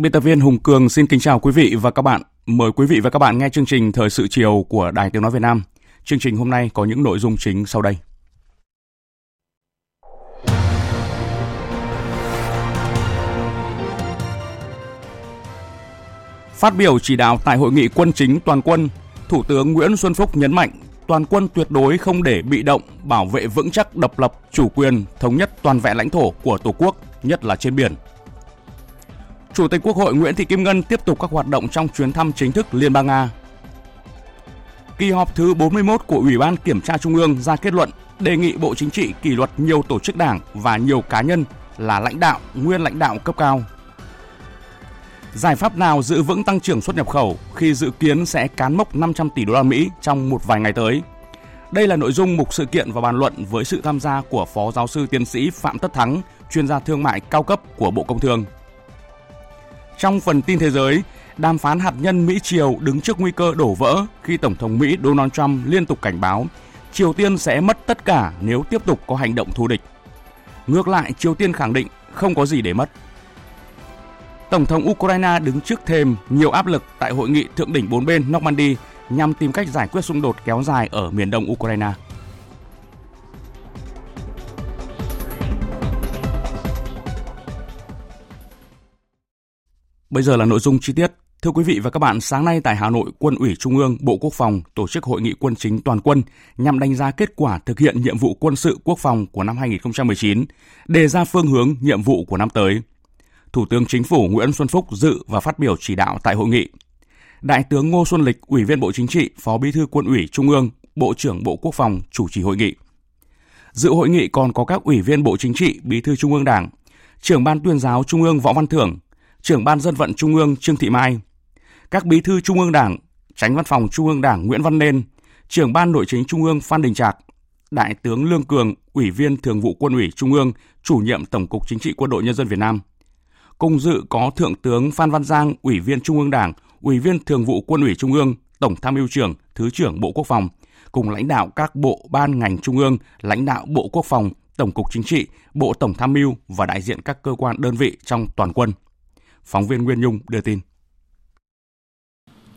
Biên tập viên Hùng Cường xin kính chào quý vị và các bạn. Mời quý vị và các bạn nghe chương trình Thời sự chiều của Đài Tiếng Nói Việt Nam. Chương trình hôm nay có những nội dung chính sau đây. Phát biểu chỉ đạo tại hội nghị quân chính toàn quân, Thủ tướng Nguyễn Xuân Phúc nhấn mạnh toàn quân tuyệt đối không để bị động, bảo vệ vững chắc độc lập, chủ quyền, thống nhất toàn vẹn lãnh thổ của Tổ quốc, nhất là trên biển – Chủ tịch Quốc hội Nguyễn Thị Kim Ngân tiếp tục các hoạt động trong chuyến thăm chính thức Liên bang Nga. Kỳ họp thứ 41 của Ủy ban Kiểm tra Trung ương ra kết luận đề nghị Bộ Chính trị kỷ luật nhiều tổ chức đảng và nhiều cá nhân là lãnh đạo, nguyên lãnh đạo cấp cao. Giải pháp nào giữ vững tăng trưởng xuất nhập khẩu khi dự kiến sẽ cán mốc 500 tỷ đô la Mỹ trong một vài ngày tới? Đây là nội dung mục sự kiện và bàn luận với sự tham gia của Phó Giáo sư Tiến sĩ Phạm Tất Thắng, chuyên gia thương mại cao cấp của Bộ Công Thương. Trong phần tin thế giới, đàm phán hạt nhân Mỹ Triều đứng trước nguy cơ đổ vỡ khi Tổng thống Mỹ Donald Trump liên tục cảnh báo Triều Tiên sẽ mất tất cả nếu tiếp tục có hành động thù địch. Ngược lại, Triều Tiên khẳng định không có gì để mất. Tổng thống Ukraine đứng trước thêm nhiều áp lực tại hội nghị thượng đỉnh bốn bên Normandy nhằm tìm cách giải quyết xung đột kéo dài ở miền đông Ukraine. Bây giờ là nội dung chi tiết. Thưa quý vị và các bạn, sáng nay tại Hà Nội, Quân ủy Trung ương, Bộ Quốc phòng tổ chức hội nghị quân chính toàn quân nhằm đánh giá kết quả thực hiện nhiệm vụ quân sự quốc phòng của năm 2019, đề ra phương hướng nhiệm vụ của năm tới. Thủ tướng Chính phủ Nguyễn Xuân Phúc dự và phát biểu chỉ đạo tại hội nghị. Đại tướng Ngô Xuân Lịch, Ủy viên Bộ Chính trị, Phó Bí thư Quân ủy Trung ương, Bộ trưởng Bộ Quốc phòng chủ trì hội nghị. Dự hội nghị còn có các ủy viên Bộ Chính trị, Bí thư Trung ương Đảng, trưởng ban tuyên giáo Trung ương Võ Văn Thưởng, trưởng ban dân vận Trung ương Trương Thị Mai, các bí thư Trung ương Đảng, tránh văn phòng Trung ương Đảng Nguyễn Văn Nên, trưởng ban nội chính Trung ương Phan Đình Trạc, Đại tướng Lương Cường, Ủy viên Thường vụ Quân ủy Trung ương, chủ nhiệm Tổng cục Chính trị Quân đội Nhân dân Việt Nam. Cùng dự có Thượng tướng Phan Văn Giang, Ủy viên Trung ương Đảng, Ủy viên Thường vụ Quân ủy Trung ương, Tổng tham mưu trưởng, Thứ trưởng Bộ Quốc phòng, cùng lãnh đạo các bộ ban ngành Trung ương, lãnh đạo Bộ Quốc phòng, Tổng cục Chính trị, Bộ Tổng tham mưu và đại diện các cơ quan đơn vị trong toàn quân. Phóng viên Nguyên Nhung đưa tin.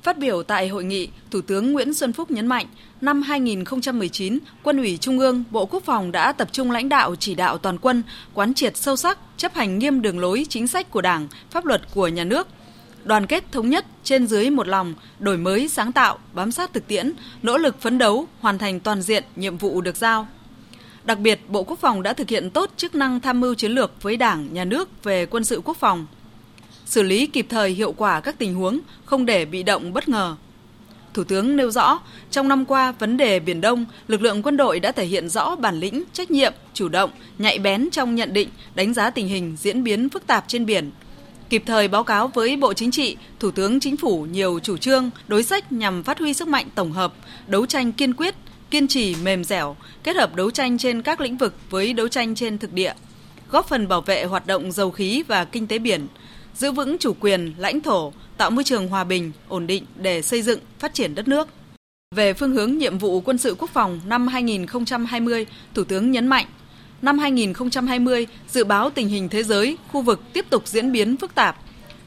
Phát biểu tại hội nghị, Thủ tướng Nguyễn Xuân Phúc nhấn mạnh, năm 2019, Quân ủy Trung ương, Bộ Quốc phòng đã tập trung lãnh đạo chỉ đạo toàn quân, quán triệt sâu sắc, chấp hành nghiêm đường lối chính sách của Đảng, pháp luật của nhà nước, đoàn kết thống nhất trên dưới một lòng, đổi mới sáng tạo, bám sát thực tiễn, nỗ lực phấn đấu, hoàn thành toàn diện nhiệm vụ được giao. Đặc biệt, Bộ Quốc phòng đã thực hiện tốt chức năng tham mưu chiến lược với Đảng, Nhà nước về quân sự quốc phòng – xử lý kịp thời hiệu quả các tình huống, không để bị động bất ngờ. Thủ tướng nêu rõ, trong năm qua, vấn đề Biển Đông, lực lượng quân đội đã thể hiện rõ bản lĩnh, trách nhiệm, chủ động, nhạy bén trong nhận định, đánh giá tình hình diễn biến phức tạp trên biển. Kịp thời báo cáo với Bộ Chính trị, Thủ tướng Chính phủ nhiều chủ trương, đối sách nhằm phát huy sức mạnh tổng hợp, đấu tranh kiên quyết, kiên trì mềm dẻo, kết hợp đấu tranh trên các lĩnh vực với đấu tranh trên thực địa, góp phần bảo vệ hoạt động dầu khí và kinh tế biển – giữ vững chủ quyền, lãnh thổ, tạo môi trường hòa bình, ổn định để xây dựng, phát triển đất nước. Về phương hướng nhiệm vụ quân sự quốc phòng năm 2020, Thủ tướng nhấn mạnh, năm 2020 dự báo tình hình thế giới, khu vực tiếp tục diễn biến phức tạp.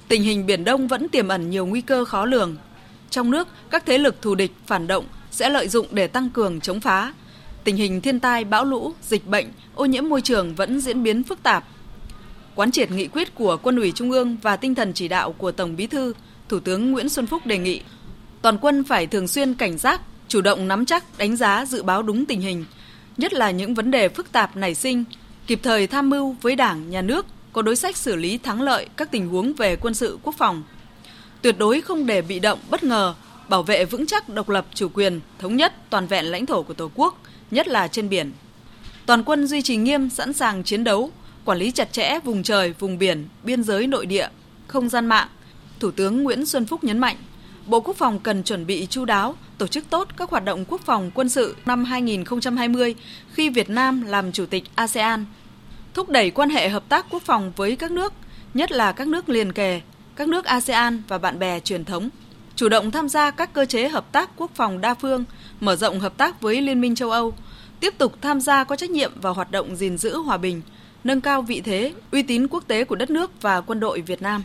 Tình hình Biển Đông vẫn tiềm ẩn nhiều nguy cơ khó lường. Trong nước, các thế lực thù địch, phản động sẽ lợi dụng để tăng cường chống phá. Tình hình thiên tai, bão lũ, dịch bệnh, ô nhiễm môi trường vẫn diễn biến phức tạp, Quán triệt nghị quyết của Quân ủy Trung ương và tinh thần chỉ đạo của Tổng Bí thư, Thủ tướng Nguyễn Xuân Phúc đề nghị toàn quân phải thường xuyên cảnh giác, chủ động nắm chắc, đánh giá, dự báo đúng tình hình, nhất là những vấn đề phức tạp nảy sinh, kịp thời tham mưu với Đảng, Nhà nước có đối sách xử lý thắng lợi các tình huống về quân sự quốc phòng. Tuyệt đối không để bị động, bất ngờ, bảo vệ vững chắc độc lập, chủ quyền, thống nhất, toàn vẹn lãnh thổ của Tổ quốc, nhất là trên biển. Toàn quân duy trì nghiêm sẵn sàng chiến đấu, quản lý chặt chẽ vùng trời, vùng biển, biên giới nội địa, không gian mạng. Thủ tướng Nguyễn Xuân Phúc nhấn mạnh, Bộ Quốc phòng cần chuẩn bị chu đáo, tổ chức tốt các hoạt động quốc phòng quân sự năm 2020 khi Việt Nam làm chủ tịch ASEAN, thúc đẩy quan hệ hợp tác quốc phòng với các nước, nhất là các nước liền kề, các nước ASEAN và bạn bè truyền thống, chủ động tham gia các cơ chế hợp tác quốc phòng đa phương, mở rộng hợp tác với Liên minh châu Âu, tiếp tục tham gia có trách nhiệm vào hoạt động gìn giữ hòa bình, nâng cao vị thế, uy tín quốc tế của đất nước và quân đội Việt Nam.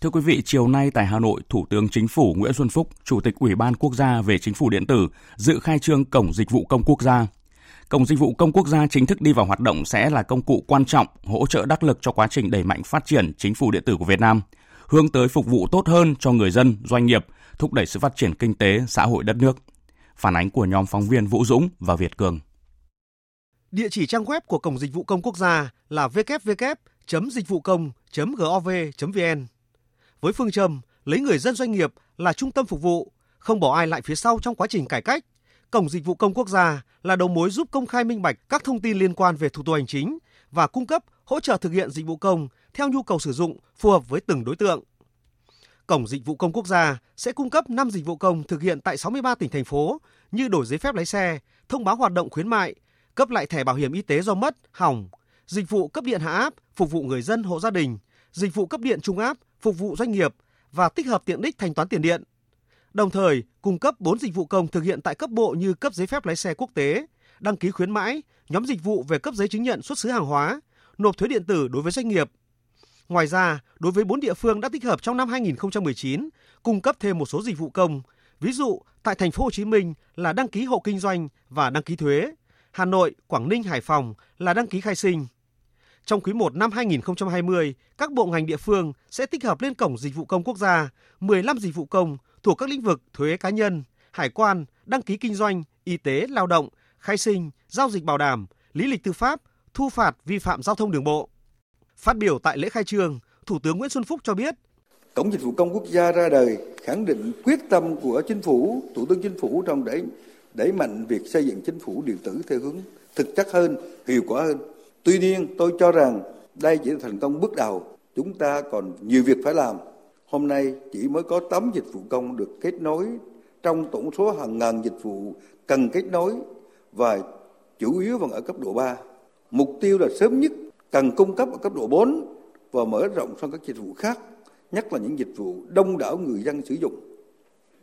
Thưa quý vị, chiều nay tại Hà Nội, Thủ tướng Chính phủ Nguyễn Xuân Phúc, Chủ tịch Ủy ban Quốc gia về Chính phủ điện tử, dự khai trương Cổng Dịch vụ Công Quốc gia. Cổng Dịch vụ Công Quốc gia chính thức đi vào hoạt động sẽ là công cụ quan trọng hỗ trợ đắc lực cho quá trình đẩy mạnh phát triển chính phủ điện tử của Việt Nam, hướng tới phục vụ tốt hơn cho người dân, doanh nghiệp, thúc đẩy sự phát triển kinh tế, xã hội đất nước. Phản ánh của nhóm phóng viên Vũ Dũng và Việt Cường. Địa chỉ trang web của Cổng Dịch vụ Công Quốc gia là www.dịchvucông.gov.vn. Với phương châm lấy người dân doanh nghiệp là trung tâm phục vụ, không bỏ ai lại phía sau trong quá trình cải cách, Cổng Dịch vụ Công Quốc gia là đầu mối giúp công khai minh bạch các thông tin liên quan về thủ tục hành chính và cung cấp hỗ trợ thực hiện dịch vụ công theo nhu cầu sử dụng phù hợp với từng đối tượng. Cổng Dịch vụ Công Quốc gia sẽ cung cấp 5 dịch vụ công thực hiện tại 63 tỉnh thành phố như đổi giấy phép lái xe, thông báo hoạt động khuyến mại, cấp lại thẻ bảo hiểm y tế do mất, hỏng, dịch vụ cấp điện hạ áp phục vụ người dân hộ gia đình, dịch vụ cấp điện trung áp phục vụ doanh nghiệp và tích hợp tiện ích thanh toán tiền điện. Đồng thời, cung cấp 4 dịch vụ công thực hiện tại cấp bộ như cấp giấy phép lái xe quốc tế, đăng ký khuyến mãi, nhóm dịch vụ về cấp giấy chứng nhận xuất xứ hàng hóa, nộp thuế điện tử đối với doanh nghiệp. Ngoài ra, đối với 4 địa phương đã tích hợp trong năm 2019, cung cấp thêm một số dịch vụ công, ví dụ tại thành phố Hồ Chí Minh là đăng ký hộ kinh doanh và đăng ký thuế, Hà Nội, Quảng Ninh, Hải Phòng là đăng ký khai sinh. Trong quý 1 năm 2020, các bộ ngành địa phương sẽ tích hợp lên cổng dịch vụ công quốc gia 15 dịch vụ công thuộc các lĩnh vực thuế cá nhân, hải quan, đăng ký kinh doanh, y tế, lao động, khai sinh, giao dịch bảo đảm, lý lịch tư pháp, thu phạt vi phạm giao thông đường bộ. Phát biểu tại lễ khai trương, Thủ tướng Nguyễn Xuân Phúc cho biết, Cổng dịch vụ công quốc gia ra đời khẳng định quyết tâm của chính phủ, Thủ tướng Chính phủ trong đẩy đẩy mạnh việc xây dựng chính phủ điện tử theo hướng thực chất hơn, hiệu quả hơn. Tuy nhiên, tôi cho rằng đây chỉ là thành công bước đầu, chúng ta còn nhiều việc phải làm. Hôm nay chỉ mới có 8 dịch vụ công được kết nối trong tổng số hàng ngàn dịch vụ cần kết nối và chủ yếu vẫn ở cấp độ 3. Mục tiêu là sớm nhất cần cung cấp ở cấp độ 4 và mở rộng sang các dịch vụ khác, nhất là những dịch vụ đông đảo người dân sử dụng.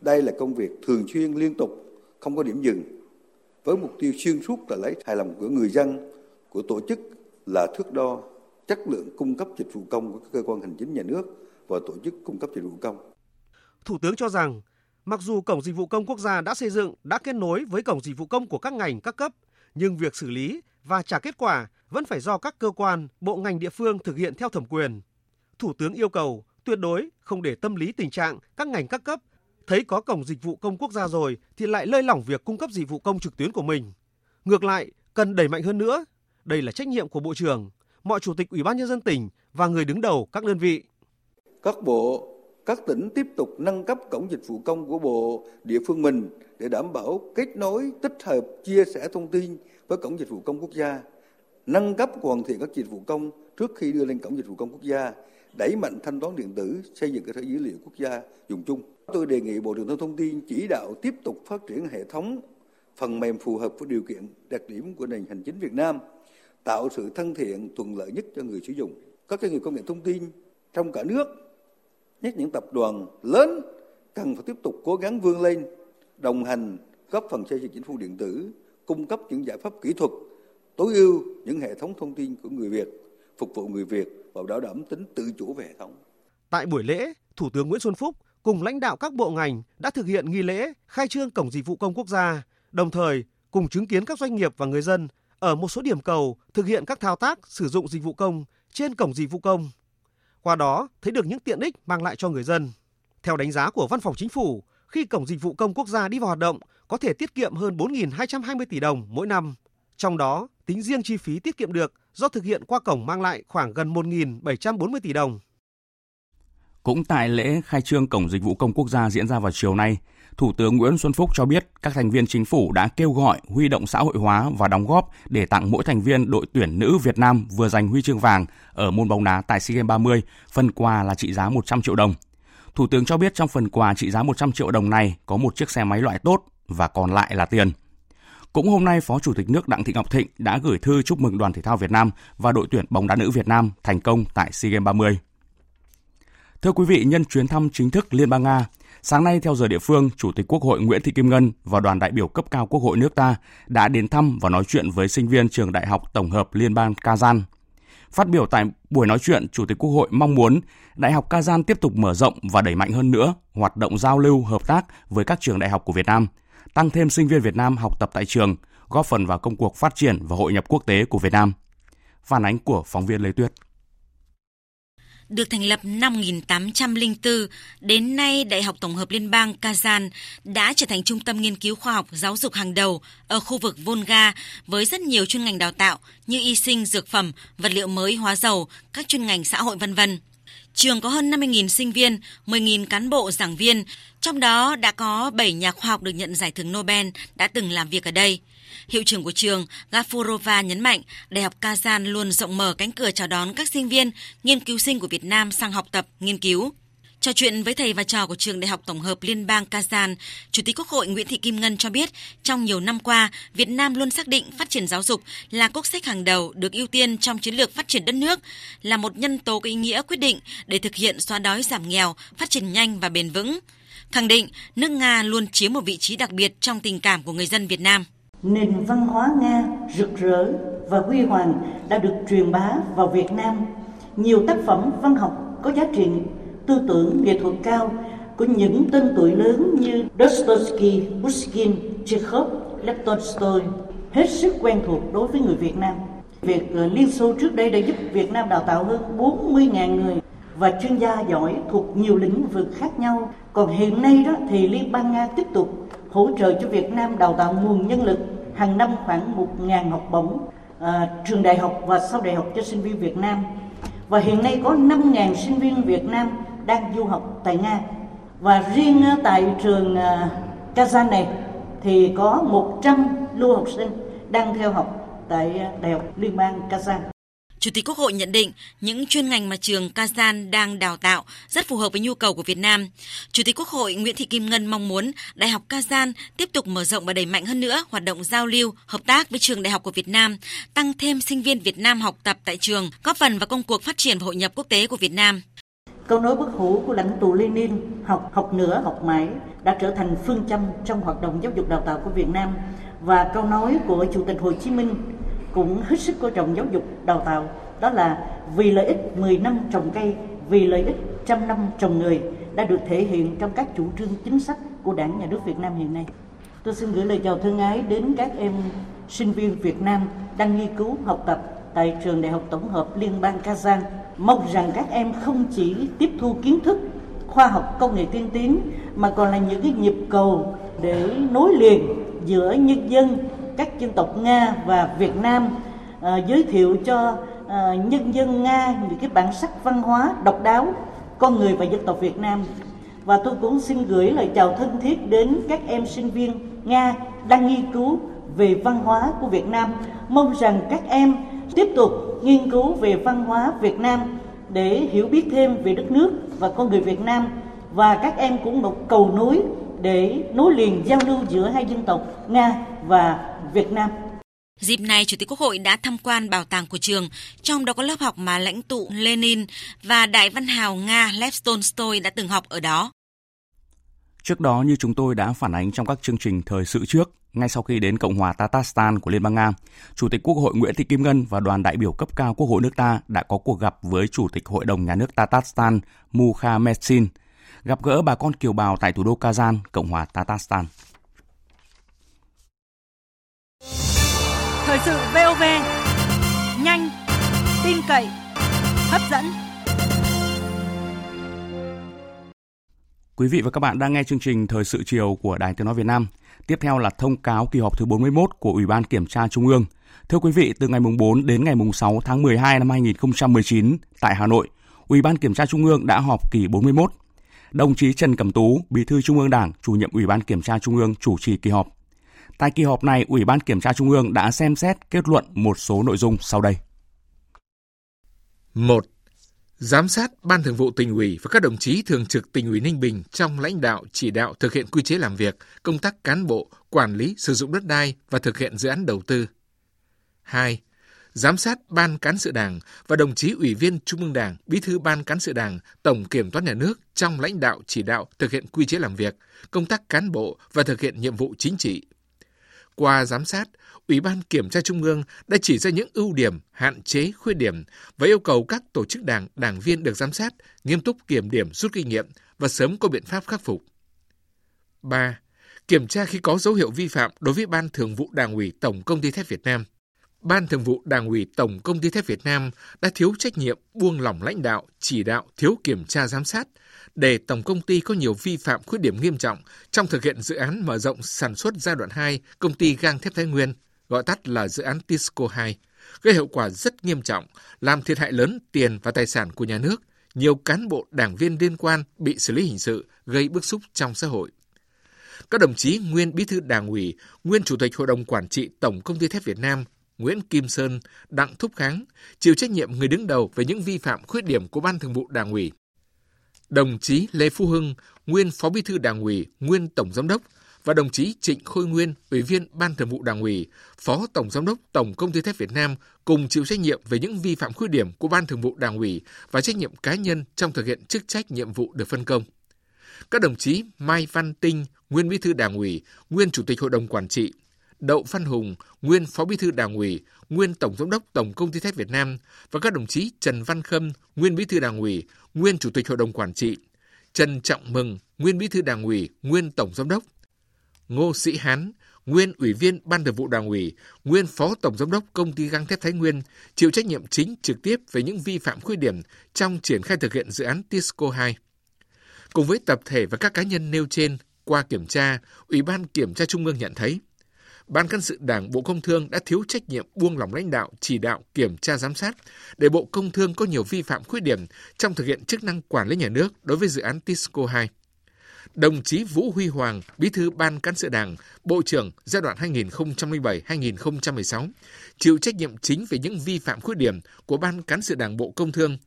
Đây là công việc thường xuyên liên tục không có điểm dừng với mục tiêu xuyên suốt là lấy hài lòng của người dân của tổ chức là thước đo chất lượng cung cấp dịch vụ công của các cơ quan hành chính nhà nước và tổ chức cung cấp dịch vụ công. Thủ tướng cho rằng, mặc dù cổng dịch vụ công quốc gia đã xây dựng, đã kết nối với cổng dịch vụ công của các ngành các cấp, nhưng việc xử lý và trả kết quả vẫn phải do các cơ quan, bộ ngành địa phương thực hiện theo thẩm quyền. Thủ tướng yêu cầu tuyệt đối không để tâm lý tình trạng các ngành các cấp thấy có cổng dịch vụ công quốc gia rồi thì lại lơi lỏng việc cung cấp dịch vụ công trực tuyến của mình. Ngược lại, cần đẩy mạnh hơn nữa. Đây là trách nhiệm của Bộ trưởng, mọi chủ tịch Ủy ban nhân dân tỉnh và người đứng đầu các đơn vị. Các bộ, các tỉnh tiếp tục nâng cấp cổng dịch vụ công của bộ địa phương mình để đảm bảo kết nối, tích hợp, chia sẻ thông tin với cổng dịch vụ công quốc gia, nâng cấp hoàn thiện các dịch vụ công trước khi đưa lên cổng dịch vụ công quốc gia, đẩy mạnh thanh toán điện tử, xây dựng cơ sở dữ liệu quốc gia dùng chung. Tôi đề nghị Bộ Truyền thông Thông tin chỉ đạo tiếp tục phát triển hệ thống phần mềm phù hợp với điều kiện đặc điểm của nền hành chính Việt Nam, tạo sự thân thiện, thuận lợi nhất cho người sử dụng. Các doanh nghiệp công nghệ thông tin trong cả nước, nhất những tập đoàn lớn cần phải tiếp tục cố gắng vươn lên, đồng hành, góp phần xây dựng chính phủ điện tử, cung cấp những giải pháp kỹ thuật tối ưu những hệ thống thông tin của người Việt, phục vụ người Việt và bảo đảm tính tự chủ về hệ thống. Tại buổi lễ, Thủ tướng Nguyễn Xuân Phúc cùng lãnh đạo các bộ ngành đã thực hiện nghi lễ khai trương cổng dịch vụ công quốc gia, đồng thời cùng chứng kiến các doanh nghiệp và người dân ở một số điểm cầu thực hiện các thao tác sử dụng dịch vụ công trên cổng dịch vụ công. Qua đó thấy được những tiện ích mang lại cho người dân. Theo đánh giá của Văn phòng Chính phủ, khi cổng dịch vụ công quốc gia đi vào hoạt động có thể tiết kiệm hơn 4.220 tỷ đồng mỗi năm. Trong đó, tính riêng chi phí tiết kiệm được do thực hiện qua cổng mang lại khoảng gần 1.740 tỷ đồng. Cũng tại lễ khai trương Cổng Dịch vụ Công Quốc gia diễn ra vào chiều nay, Thủ tướng Nguyễn Xuân Phúc cho biết các thành viên chính phủ đã kêu gọi huy động xã hội hóa và đóng góp để tặng mỗi thành viên đội tuyển nữ Việt Nam vừa giành huy chương vàng ở môn bóng đá tại SEA Games 30, phần quà là trị giá 100 triệu đồng. Thủ tướng cho biết trong phần quà trị giá 100 triệu đồng này có một chiếc xe máy loại tốt và còn lại là tiền. Cũng hôm nay, Phó Chủ tịch nước Đặng Thị Ngọc Thịnh đã gửi thư chúc mừng đoàn thể thao Việt Nam và đội tuyển bóng đá nữ Việt Nam thành công tại SEA Games 30. Thưa quý vị, nhân chuyến thăm chính thức Liên bang Nga, sáng nay theo giờ địa phương, Chủ tịch Quốc hội Nguyễn Thị Kim Ngân và đoàn đại biểu cấp cao Quốc hội nước ta đã đến thăm và nói chuyện với sinh viên trường Đại học Tổng hợp Liên bang Kazan. Phát biểu tại buổi nói chuyện, Chủ tịch Quốc hội mong muốn Đại học Kazan tiếp tục mở rộng và đẩy mạnh hơn nữa hoạt động giao lưu hợp tác với các trường đại học của Việt Nam, tăng thêm sinh viên Việt Nam học tập tại trường, góp phần vào công cuộc phát triển và hội nhập quốc tế của Việt Nam. Phản ánh của phóng viên Lê Tuyết được thành lập năm 1804, đến nay Đại học Tổng hợp Liên bang Kazan đã trở thành trung tâm nghiên cứu khoa học giáo dục hàng đầu ở khu vực Volga với rất nhiều chuyên ngành đào tạo như y sinh, dược phẩm, vật liệu mới, hóa dầu, các chuyên ngành xã hội vân vân. Trường có hơn 50.000 sinh viên, 10.000 cán bộ giảng viên, trong đó đã có 7 nhà khoa học được nhận giải thưởng Nobel đã từng làm việc ở đây. Hiệu trưởng của trường Gafurova nhấn mạnh, Đại học Kazan luôn rộng mở cánh cửa chào đón các sinh viên, nghiên cứu sinh của Việt Nam sang học tập, nghiên cứu. Trò chuyện với thầy và trò của trường Đại học Tổng hợp Liên bang Kazan, Chủ tịch Quốc hội Nguyễn Thị Kim Ngân cho biết, trong nhiều năm qua, Việt Nam luôn xác định phát triển giáo dục là quốc sách hàng đầu được ưu tiên trong chiến lược phát triển đất nước, là một nhân tố có ý nghĩa quyết định để thực hiện xóa đói giảm nghèo, phát triển nhanh và bền vững. Khẳng định, nước Nga luôn chiếm một vị trí đặc biệt trong tình cảm của người dân Việt Nam nền văn hóa Nga rực rỡ và huy hoàng đã được truyền bá vào Việt Nam. Nhiều tác phẩm văn học có giá trị tư tưởng nghệ thuật cao của những tên tuổi lớn như Dostoevsky, Pushkin, Chekhov, Lev Tolstoy hết sức quen thuộc đối với người Việt Nam. Việc ờ, Liên Xô trước đây đã giúp Việt Nam đào tạo hơn 40.000 người và chuyên gia giỏi thuộc nhiều lĩnh vực khác nhau. Còn hiện nay đó thì Liên bang Nga tiếp tục hỗ trợ cho Việt Nam đào tạo nguồn nhân lực hàng năm khoảng 1.000 học bổng à, trường đại học và sau đại học cho sinh viên Việt Nam. Và hiện nay có 5.000 sinh viên Việt Nam đang du học tại Nga. Và riêng à, tại trường à, Kazan này thì có 100 lưu học sinh đang theo học tại à, Đại học Liên bang Kazan. Chủ tịch Quốc hội nhận định những chuyên ngành mà trường Kazan đang đào tạo rất phù hợp với nhu cầu của Việt Nam. Chủ tịch Quốc hội Nguyễn Thị Kim Ngân mong muốn Đại học Kazan tiếp tục mở rộng và đẩy mạnh hơn nữa hoạt động giao lưu, hợp tác với trường đại học của Việt Nam, tăng thêm sinh viên Việt Nam học tập tại trường, góp phần vào công cuộc phát triển và hội nhập quốc tế của Việt Nam. Câu nói bất hủ của lãnh tụ Lenin, học học nữa học mãi đã trở thành phương châm trong hoạt động giáo dục đào tạo của Việt Nam và câu nói của Chủ tịch Hồ Chí Minh cũng hết sức coi trọng giáo dục, đào tạo đó là vì lợi ích 10 năm trồng cây, vì lợi ích trăm năm trồng người đã được thể hiện trong các chủ trương chính sách của đảng, nhà nước Việt Nam hiện nay. Tôi xin gửi lời chào thân ái đến các em sinh viên Việt Nam đang nghiên cứu học tập tại trường Đại học Tổng hợp Liên bang Kazan. Mong rằng các em không chỉ tiếp thu kiến thức, khoa học, công nghệ tiên tiến, mà còn là những cái nhịp cầu để nối liền giữa nhân dân các dân tộc Nga và Việt Nam à, giới thiệu cho à, nhân dân Nga những cái bản sắc văn hóa độc đáo con người và dân tộc Việt Nam. Và tôi cũng xin gửi lời chào thân thiết đến các em sinh viên Nga đang nghiên cứu về văn hóa của Việt Nam. Mong rằng các em tiếp tục nghiên cứu về văn hóa Việt Nam để hiểu biết thêm về đất nước và con người Việt Nam. Và các em cũng một cầu nối để nối liền giao lưu giữa hai dân tộc Nga và Việt Nam. Dịp này, Chủ tịch Quốc hội đã tham quan bảo tàng của trường, trong đó có lớp học mà lãnh tụ Lenin và đại văn hào Nga Lev Tolstoy đã từng học ở đó. Trước đó, như chúng tôi đã phản ánh trong các chương trình thời sự trước, ngay sau khi đến Cộng hòa Tatarstan của Liên bang Nga, Chủ tịch Quốc hội Nguyễn Thị Kim Ngân và đoàn đại biểu cấp cao Quốc hội nước ta đã có cuộc gặp với Chủ tịch Hội đồng Nhà nước Tatarstan Mukhamedsin, gặp gỡ bà con kiều bào tại thủ đô Kazan, Cộng hòa Tatarstan. Thời sự VOV nhanh, tin cậy, hấp dẫn. Quý vị và các bạn đang nghe chương trình Thời sự chiều của Đài Tiếng nói Việt Nam. Tiếp theo là thông cáo kỳ họp thứ 41 của Ủy ban Kiểm tra Trung ương. Thưa quý vị, từ ngày mùng 4 đến ngày mùng 6 tháng 12 năm 2019 tại Hà Nội, Ủy ban Kiểm tra Trung ương đã họp kỳ 41. Đồng chí Trần Cẩm Tú, Bí thư Trung ương Đảng, chủ nhiệm Ủy ban Kiểm tra Trung ương chủ trì kỳ họp. Tại kỳ họp này, Ủy ban Kiểm tra Trung ương đã xem xét kết luận một số nội dung sau đây. 1. Giám sát Ban Thường vụ tỉnh ủy và các đồng chí thường trực tỉnh ủy Ninh Bình trong lãnh đạo chỉ đạo thực hiện quy chế làm việc, công tác cán bộ, quản lý sử dụng đất đai và thực hiện dự án đầu tư. 2. Giám sát Ban Cán sự Đảng và đồng chí Ủy viên Trung ương Đảng, Bí thư Ban Cán sự Đảng, Tổng Kiểm toán Nhà nước trong lãnh đạo chỉ đạo thực hiện quy chế làm việc, công tác cán bộ và thực hiện nhiệm vụ chính trị. Qua giám sát, Ủy ban Kiểm tra Trung ương đã chỉ ra những ưu điểm, hạn chế, khuyết điểm và yêu cầu các tổ chức đảng, đảng viên được giám sát nghiêm túc kiểm điểm rút kinh nghiệm và sớm có biện pháp khắc phục. 3. Kiểm tra khi có dấu hiệu vi phạm đối với Ban Thường vụ Đảng ủy Tổng Công ty Thép Việt Nam. Ban Thường vụ Đảng ủy Tổng Công ty Thép Việt Nam đã thiếu trách nhiệm, buông lỏng lãnh đạo, chỉ đạo, thiếu kiểm tra giám sát, để tổng công ty có nhiều vi phạm khuyết điểm nghiêm trọng trong thực hiện dự án mở rộng sản xuất giai đoạn 2 công ty gang thép Thái Nguyên, gọi tắt là dự án Tisco 2, gây hậu quả rất nghiêm trọng, làm thiệt hại lớn tiền và tài sản của nhà nước, nhiều cán bộ đảng viên liên quan bị xử lý hình sự, gây bức xúc trong xã hội. Các đồng chí nguyên bí thư đảng ủy, nguyên chủ tịch hội đồng quản trị Tổng công ty thép Việt Nam, Nguyễn Kim Sơn, Đặng Thúc Kháng chịu trách nhiệm người đứng đầu về những vi phạm khuyết điểm của Ban Thường vụ Đảng ủy. Đồng chí Lê Phú Hưng, nguyên Phó Bí thư Đảng ủy, nguyên Tổng Giám đốc và đồng chí Trịnh Khôi Nguyên, Ủy viên Ban Thường vụ Đảng ủy, Phó Tổng Giám đốc Tổng Công ty Thép Việt Nam cùng chịu trách nhiệm về những vi phạm khuyết điểm của Ban Thường vụ Đảng ủy và trách nhiệm cá nhân trong thực hiện chức trách nhiệm vụ được phân công. Các đồng chí Mai Văn Tinh, nguyên Bí thư Đảng ủy, nguyên Chủ tịch Hội đồng Quản trị, Đậu Văn Hùng, nguyên Phó Bí thư Đảng ủy, nguyên Tổng Giám đốc Tổng Công ty Thép Việt Nam và các đồng chí Trần Văn Khâm, nguyên Bí thư Đảng ủy, nguyên Chủ tịch Hội đồng Quản trị, Trần Trọng Mừng, nguyên Bí thư Đảng ủy, nguyên Tổng Giám đốc, Ngô Sĩ Hán, nguyên Ủy viên Ban Thường vụ Đảng ủy, nguyên Phó Tổng Giám đốc Công ty Gang thép Thái Nguyên, chịu trách nhiệm chính trực tiếp về những vi phạm khuyết điểm trong triển khai thực hiện dự án Tisco 2. Cùng với tập thể và các cá nhân nêu trên, qua kiểm tra, Ủy ban Kiểm tra Trung ương nhận thấy, Ban cán sự Đảng Bộ Công Thương đã thiếu trách nhiệm buông lỏng lãnh đạo, chỉ đạo, kiểm tra giám sát để Bộ Công Thương có nhiều vi phạm khuyết điểm trong thực hiện chức năng quản lý nhà nước đối với dự án Tisco 2. Đồng chí Vũ Huy Hoàng, Bí thư Ban Cán sự Đảng, Bộ trưởng giai đoạn 2007-2016, chịu trách nhiệm chính về những vi phạm khuyết điểm của Ban Cán sự Đảng Bộ Công Thương.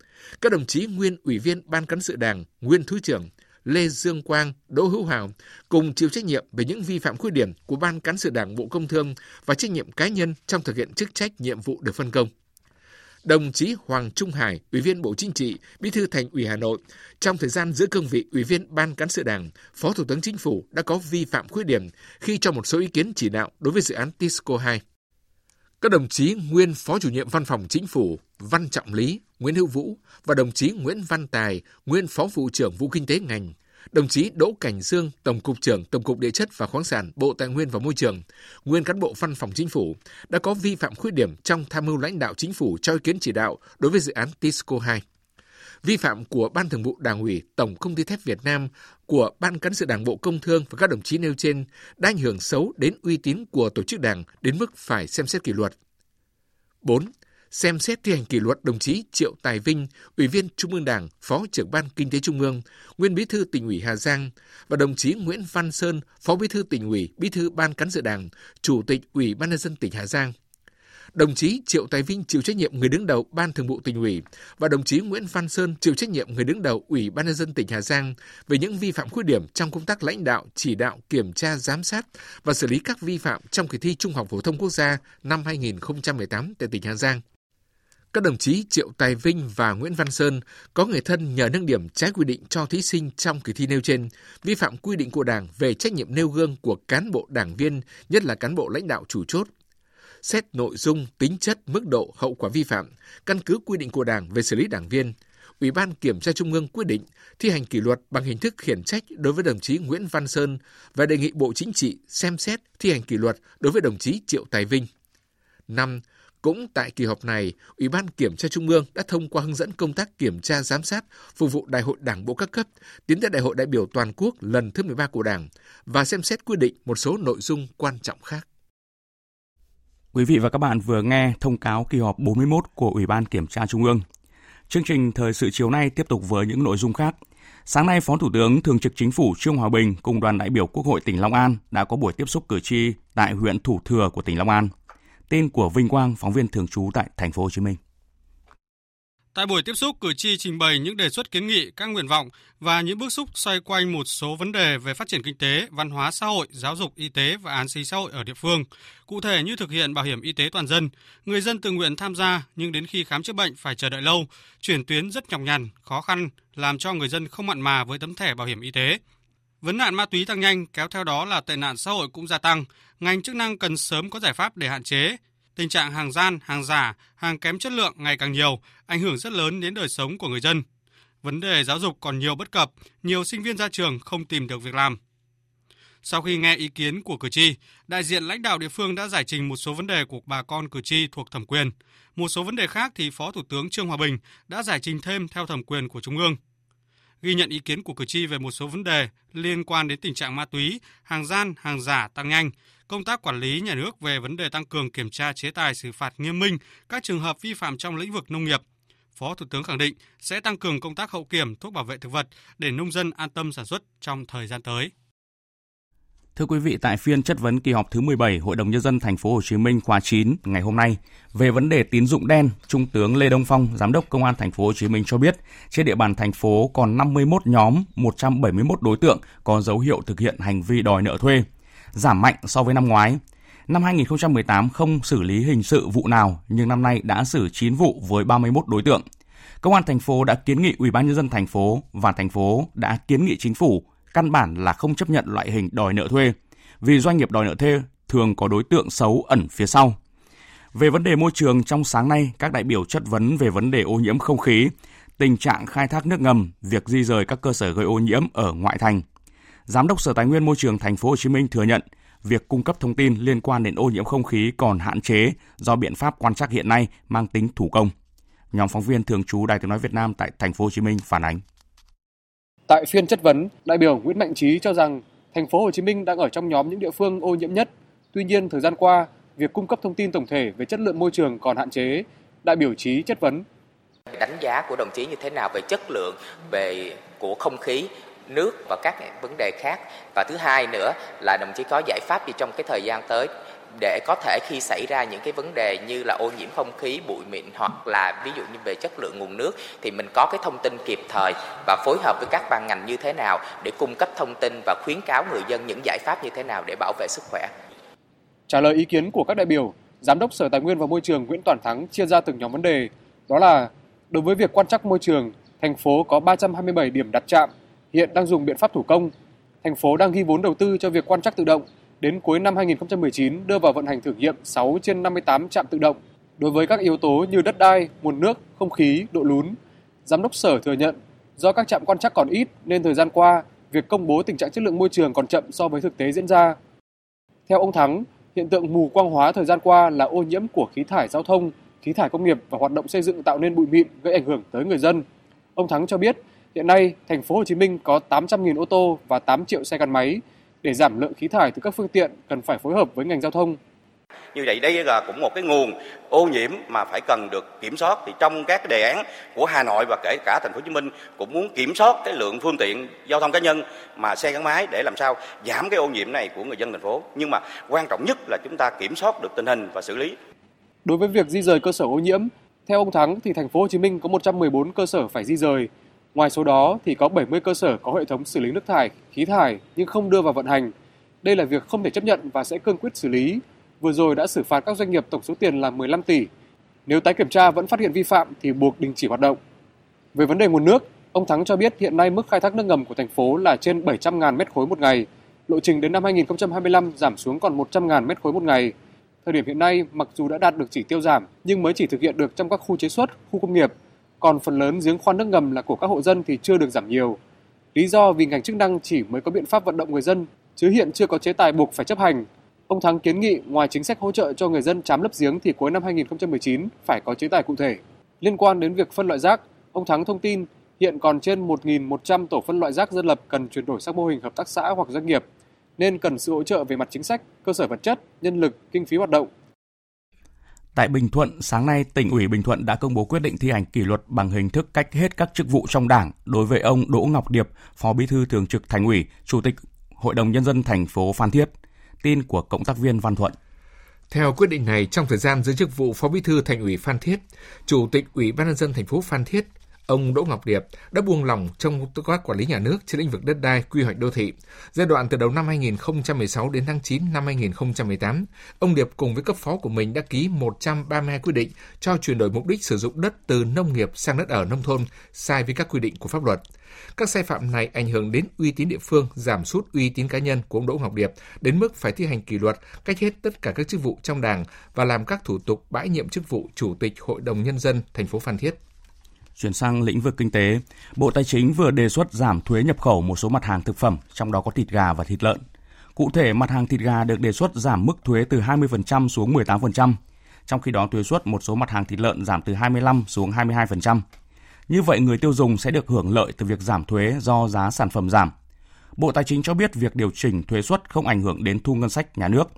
Các đồng chí nguyên Ủy viên Ban Cán sự Đảng, nguyên Thứ trưởng, Lê Dương Quang, Đỗ Hữu Hào cùng chịu trách nhiệm về những vi phạm khuyết điểm của Ban Cán sự Đảng Bộ Công Thương và trách nhiệm cá nhân trong thực hiện chức trách nhiệm vụ được phân công. Đồng chí Hoàng Trung Hải, Ủy viên Bộ Chính trị, Bí thư Thành ủy Hà Nội, trong thời gian giữ cương vị Ủy viên Ban Cán sự Đảng, Phó Thủ tướng Chính phủ đã có vi phạm khuyết điểm khi cho một số ý kiến chỉ đạo đối với dự án Tisco 2. Các đồng chí nguyên Phó Chủ nhiệm Văn phòng Chính phủ Văn Trọng Lý, Nguyễn Hữu Vũ và đồng chí Nguyễn Văn Tài, nguyên Phó Vụ trưởng Vụ Kinh tế ngành, đồng chí Đỗ Cảnh Dương, Tổng cục trưởng Tổng cục Địa chất và khoáng sản, Bộ Tài nguyên và Môi trường, nguyên cán bộ Văn phòng Chính phủ đã có vi phạm khuyết điểm trong tham mưu lãnh đạo Chính phủ cho ý kiến chỉ đạo đối với dự án Tisco 2 vi phạm của Ban Thường vụ Đảng ủy Tổng Công ty Thép Việt Nam, của Ban Cán sự Đảng Bộ Công Thương và các đồng chí nêu trên đã ảnh hưởng xấu đến uy tín của tổ chức đảng đến mức phải xem xét kỷ luật. 4. Xem xét thi hành kỷ luật đồng chí Triệu Tài Vinh, Ủy viên Trung ương Đảng, Phó trưởng Ban Kinh tế Trung ương, Nguyên Bí thư tỉnh ủy Hà Giang và đồng chí Nguyễn Văn Sơn, Phó Bí thư tỉnh ủy, Bí thư Ban Cán sự Đảng, Chủ tịch Ủy ban nhân dân tỉnh Hà Giang – Đồng chí Triệu Tài Vinh chịu trách nhiệm người đứng đầu Ban Thường vụ tỉnh ủy và đồng chí Nguyễn Văn Sơn chịu trách nhiệm người đứng đầu Ủy ban nhân dân tỉnh Hà Giang về những vi phạm khuyết điểm trong công tác lãnh đạo, chỉ đạo, kiểm tra, giám sát và xử lý các vi phạm trong kỳ thi Trung học phổ thông quốc gia năm 2018 tại tỉnh Hà Giang. Các đồng chí Triệu Tài Vinh và Nguyễn Văn Sơn có người thân nhờ nâng điểm trái quy định cho thí sinh trong kỳ thi nêu trên, vi phạm quy định của Đảng về trách nhiệm nêu gương của cán bộ đảng viên, nhất là cán bộ lãnh đạo chủ chốt, xét nội dung, tính chất, mức độ, hậu quả vi phạm, căn cứ quy định của Đảng về xử lý đảng viên, Ủy ban Kiểm tra Trung ương quyết định thi hành kỷ luật bằng hình thức khiển trách đối với đồng chí Nguyễn Văn Sơn và đề nghị Bộ Chính trị xem xét thi hành kỷ luật đối với đồng chí Triệu Tài Vinh. 5. Cũng tại kỳ họp này, Ủy ban Kiểm tra Trung ương đã thông qua hướng dẫn công tác kiểm tra giám sát phục vụ Đại hội Đảng bộ các cấp tiến tới Đại hội đại biểu toàn quốc lần thứ 13 của Đảng và xem xét quy định một số nội dung quan trọng khác. Quý vị và các bạn vừa nghe thông cáo kỳ họp 41 của Ủy ban Kiểm tra Trung ương. Chương trình thời sự chiều nay tiếp tục với những nội dung khác. Sáng nay, Phó Thủ tướng Thường trực Chính phủ Trương Hòa Bình cùng đoàn đại biểu Quốc hội tỉnh Long An đã có buổi tiếp xúc cử tri tại huyện Thủ Thừa của tỉnh Long An. Tên của Vinh Quang, phóng viên thường trú tại thành phố Hồ Chí Minh. Tại buổi tiếp xúc, cử tri trình bày những đề xuất kiến nghị, các nguyện vọng và những bức xúc xoay quanh một số vấn đề về phát triển kinh tế, văn hóa xã hội, giáo dục, y tế và an sinh xã hội ở địa phương. Cụ thể như thực hiện bảo hiểm y tế toàn dân, người dân tự nguyện tham gia nhưng đến khi khám chữa bệnh phải chờ đợi lâu, chuyển tuyến rất nhọc nhằn, khó khăn, làm cho người dân không mặn mà với tấm thẻ bảo hiểm y tế. Vấn nạn ma túy tăng nhanh, kéo theo đó là tệ nạn xã hội cũng gia tăng. Ngành chức năng cần sớm có giải pháp để hạn chế, Tình trạng hàng gian, hàng giả, hàng kém chất lượng ngày càng nhiều, ảnh hưởng rất lớn đến đời sống của người dân. Vấn đề giáo dục còn nhiều bất cập, nhiều sinh viên ra trường không tìm được việc làm. Sau khi nghe ý kiến của cử tri, đại diện lãnh đạo địa phương đã giải trình một số vấn đề của bà con cử tri thuộc thẩm quyền. Một số vấn đề khác thì Phó Thủ tướng Trương Hòa Bình đã giải trình thêm theo thẩm quyền của Trung ương. Ghi nhận ý kiến của cử tri về một số vấn đề liên quan đến tình trạng ma túy, hàng gian, hàng giả tăng nhanh, công tác quản lý nhà nước về vấn đề tăng cường kiểm tra chế tài xử phạt nghiêm minh các trường hợp vi phạm trong lĩnh vực nông nghiệp. Phó Thủ tướng khẳng định sẽ tăng cường công tác hậu kiểm thuốc bảo vệ thực vật để nông dân an tâm sản xuất trong thời gian tới. Thưa quý vị, tại phiên chất vấn kỳ họp thứ 17 Hội đồng nhân dân thành phố Hồ Chí Minh khóa 9 ngày hôm nay về vấn đề tín dụng đen, Trung tướng Lê Đông Phong, Giám đốc Công an thành phố Hồ Chí Minh cho biết, trên địa bàn thành phố còn 51 nhóm, 171 đối tượng có dấu hiệu thực hiện hành vi đòi nợ thuê giảm mạnh so với năm ngoái. Năm 2018 không xử lý hình sự vụ nào, nhưng năm nay đã xử 9 vụ với 31 đối tượng. Công an thành phố đã kiến nghị Ủy ban nhân dân thành phố và thành phố đã kiến nghị chính phủ căn bản là không chấp nhận loại hình đòi nợ thuê, vì doanh nghiệp đòi nợ thuê thường có đối tượng xấu ẩn phía sau. Về vấn đề môi trường trong sáng nay, các đại biểu chất vấn về vấn đề ô nhiễm không khí, tình trạng khai thác nước ngầm, việc di rời các cơ sở gây ô nhiễm ở ngoại thành. Giám đốc Sở Tài nguyên Môi trường Thành phố Hồ Chí Minh thừa nhận việc cung cấp thông tin liên quan đến ô nhiễm không khí còn hạn chế do biện pháp quan trắc hiện nay mang tính thủ công. Nhóm phóng viên thường trú Đài Tiếng nói Việt Nam tại Thành phố Hồ Chí Minh phản ánh. Tại phiên chất vấn, đại biểu Nguyễn Mạnh Trí cho rằng Thành phố Hồ Chí Minh đang ở trong nhóm những địa phương ô nhiễm nhất. Tuy nhiên, thời gian qua, việc cung cấp thông tin tổng thể về chất lượng môi trường còn hạn chế. Đại biểu Trí chất vấn đánh giá của đồng chí như thế nào về chất lượng về của không khí nước và các vấn đề khác và thứ hai nữa là đồng chí có giải pháp gì trong cái thời gian tới để có thể khi xảy ra những cái vấn đề như là ô nhiễm không khí, bụi mịn hoặc là ví dụ như về chất lượng nguồn nước thì mình có cái thông tin kịp thời và phối hợp với các ban ngành như thế nào để cung cấp thông tin và khuyến cáo người dân những giải pháp như thế nào để bảo vệ sức khỏe. Trả lời ý kiến của các đại biểu, Giám đốc Sở Tài nguyên và Môi trường Nguyễn Toàn Thắng chia ra từng nhóm vấn đề, đó là đối với việc quan trắc môi trường, thành phố có 327 điểm đặt trạm hiện đang dùng biện pháp thủ công. Thành phố đang ghi vốn đầu tư cho việc quan trắc tự động. Đến cuối năm 2019 đưa vào vận hành thử nghiệm 6 trên 58 trạm tự động. Đối với các yếu tố như đất đai, nguồn nước, không khí, độ lún, Giám đốc Sở thừa nhận do các trạm quan trắc còn ít nên thời gian qua việc công bố tình trạng chất lượng môi trường còn chậm so với thực tế diễn ra. Theo ông Thắng, hiện tượng mù quang hóa thời gian qua là ô nhiễm của khí thải giao thông, khí thải công nghiệp và hoạt động xây dựng tạo nên bụi mịn gây ảnh hưởng tới người dân. Ông Thắng cho biết Hiện nay, thành phố Hồ Chí Minh có 800.000 ô tô và 8 triệu xe gắn máy. Để giảm lượng khí thải từ các phương tiện cần phải phối hợp với ngành giao thông. Như vậy đây là cũng một cái nguồn ô nhiễm mà phải cần được kiểm soát thì trong các đề án của Hà Nội và kể cả thành phố Hồ Chí Minh cũng muốn kiểm soát cái lượng phương tiện giao thông cá nhân mà xe gắn máy để làm sao giảm cái ô nhiễm này của người dân thành phố. Nhưng mà quan trọng nhất là chúng ta kiểm soát được tình hình và xử lý. Đối với việc di rời cơ sở ô nhiễm, theo ông Thắng thì thành phố Hồ Chí Minh có 114 cơ sở phải di rời, Ngoài số đó thì có 70 cơ sở có hệ thống xử lý nước thải, khí thải nhưng không đưa vào vận hành. Đây là việc không thể chấp nhận và sẽ cương quyết xử lý. Vừa rồi đã xử phạt các doanh nghiệp tổng số tiền là 15 tỷ. Nếu tái kiểm tra vẫn phát hiện vi phạm thì buộc đình chỉ hoạt động. Về vấn đề nguồn nước, ông Thắng cho biết hiện nay mức khai thác nước ngầm của thành phố là trên 700.000 mét khối một ngày. Lộ trình đến năm 2025 giảm xuống còn 100.000 mét khối một ngày. Thời điểm hiện nay, mặc dù đã đạt được chỉ tiêu giảm, nhưng mới chỉ thực hiện được trong các khu chế xuất, khu công nghiệp, còn phần lớn giếng khoan nước ngầm là của các hộ dân thì chưa được giảm nhiều. Lý do vì ngành chức năng chỉ mới có biện pháp vận động người dân, chứ hiện chưa có chế tài buộc phải chấp hành. Ông Thắng kiến nghị ngoài chính sách hỗ trợ cho người dân chám lấp giếng thì cuối năm 2019 phải có chế tài cụ thể. Liên quan đến việc phân loại rác, ông Thắng thông tin hiện còn trên 1.100 tổ phân loại rác dân lập cần chuyển đổi sang mô hình hợp tác xã hoặc doanh nghiệp, nên cần sự hỗ trợ về mặt chính sách, cơ sở vật chất, nhân lực, kinh phí hoạt động Tại Bình Thuận, sáng nay, tỉnh ủy Bình Thuận đã công bố quyết định thi hành kỷ luật bằng hình thức cách hết các chức vụ trong Đảng đối với ông Đỗ Ngọc Điệp, Phó Bí thư Thường trực Thành ủy, Chủ tịch Hội đồng nhân dân thành phố Phan Thiết. Tin của cộng tác viên Văn Thuận. Theo quyết định này, trong thời gian giữ chức vụ Phó Bí thư Thành ủy Phan Thiết, Chủ tịch Ủy ban nhân dân thành phố Phan Thiết ông Đỗ Ngọc Điệp đã buông lỏng trong công tác quản lý nhà nước trên lĩnh vực đất đai, quy hoạch đô thị. Giai đoạn từ đầu năm 2016 đến tháng 9 năm 2018, ông Điệp cùng với cấp phó của mình đã ký 132 quy định cho chuyển đổi mục đích sử dụng đất từ nông nghiệp sang đất ở nông thôn, sai với các quy định của pháp luật. Các sai phạm này ảnh hưởng đến uy tín địa phương, giảm sút uy tín cá nhân của ông Đỗ Ngọc Điệp đến mức phải thi hành kỷ luật, cách hết tất cả các chức vụ trong Đảng và làm các thủ tục bãi nhiệm chức vụ Chủ tịch Hội đồng nhân dân thành phố Phan Thiết. Chuyển sang lĩnh vực kinh tế, Bộ Tài chính vừa đề xuất giảm thuế nhập khẩu một số mặt hàng thực phẩm, trong đó có thịt gà và thịt lợn. Cụ thể, mặt hàng thịt gà được đề xuất giảm mức thuế từ 20% xuống 18%, trong khi đó thuế suất một số mặt hàng thịt lợn giảm từ 25 xuống 22%. Như vậy, người tiêu dùng sẽ được hưởng lợi từ việc giảm thuế do giá sản phẩm giảm. Bộ Tài chính cho biết việc điều chỉnh thuế suất không ảnh hưởng đến thu ngân sách nhà nước.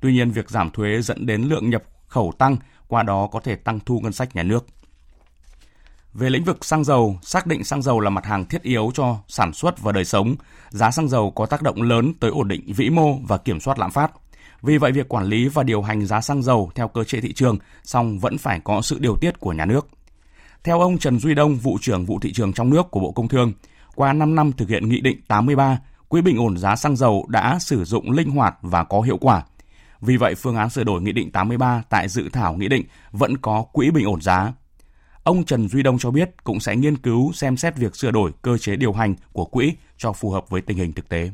Tuy nhiên, việc giảm thuế dẫn đến lượng nhập khẩu tăng, qua đó có thể tăng thu ngân sách nhà nước. Về lĩnh vực xăng dầu, xác định xăng dầu là mặt hàng thiết yếu cho sản xuất và đời sống, giá xăng dầu có tác động lớn tới ổn định vĩ mô và kiểm soát lạm phát. Vì vậy, việc quản lý và điều hành giá xăng dầu theo cơ chế thị trường, song vẫn phải có sự điều tiết của nhà nước. Theo ông Trần Duy Đông, vụ trưởng vụ thị trường trong nước của Bộ Công Thương, qua 5 năm thực hiện Nghị định 83, Quỹ bình ổn giá xăng dầu đã sử dụng linh hoạt và có hiệu quả. Vì vậy, phương án sửa đổi Nghị định 83 tại dự thảo Nghị định vẫn có quỹ bình ổn giá. Ông Trần Duy Đông cho biết cũng sẽ nghiên cứu xem xét việc sửa đổi cơ chế điều hành của quỹ cho phù hợp với tình hình thực tế.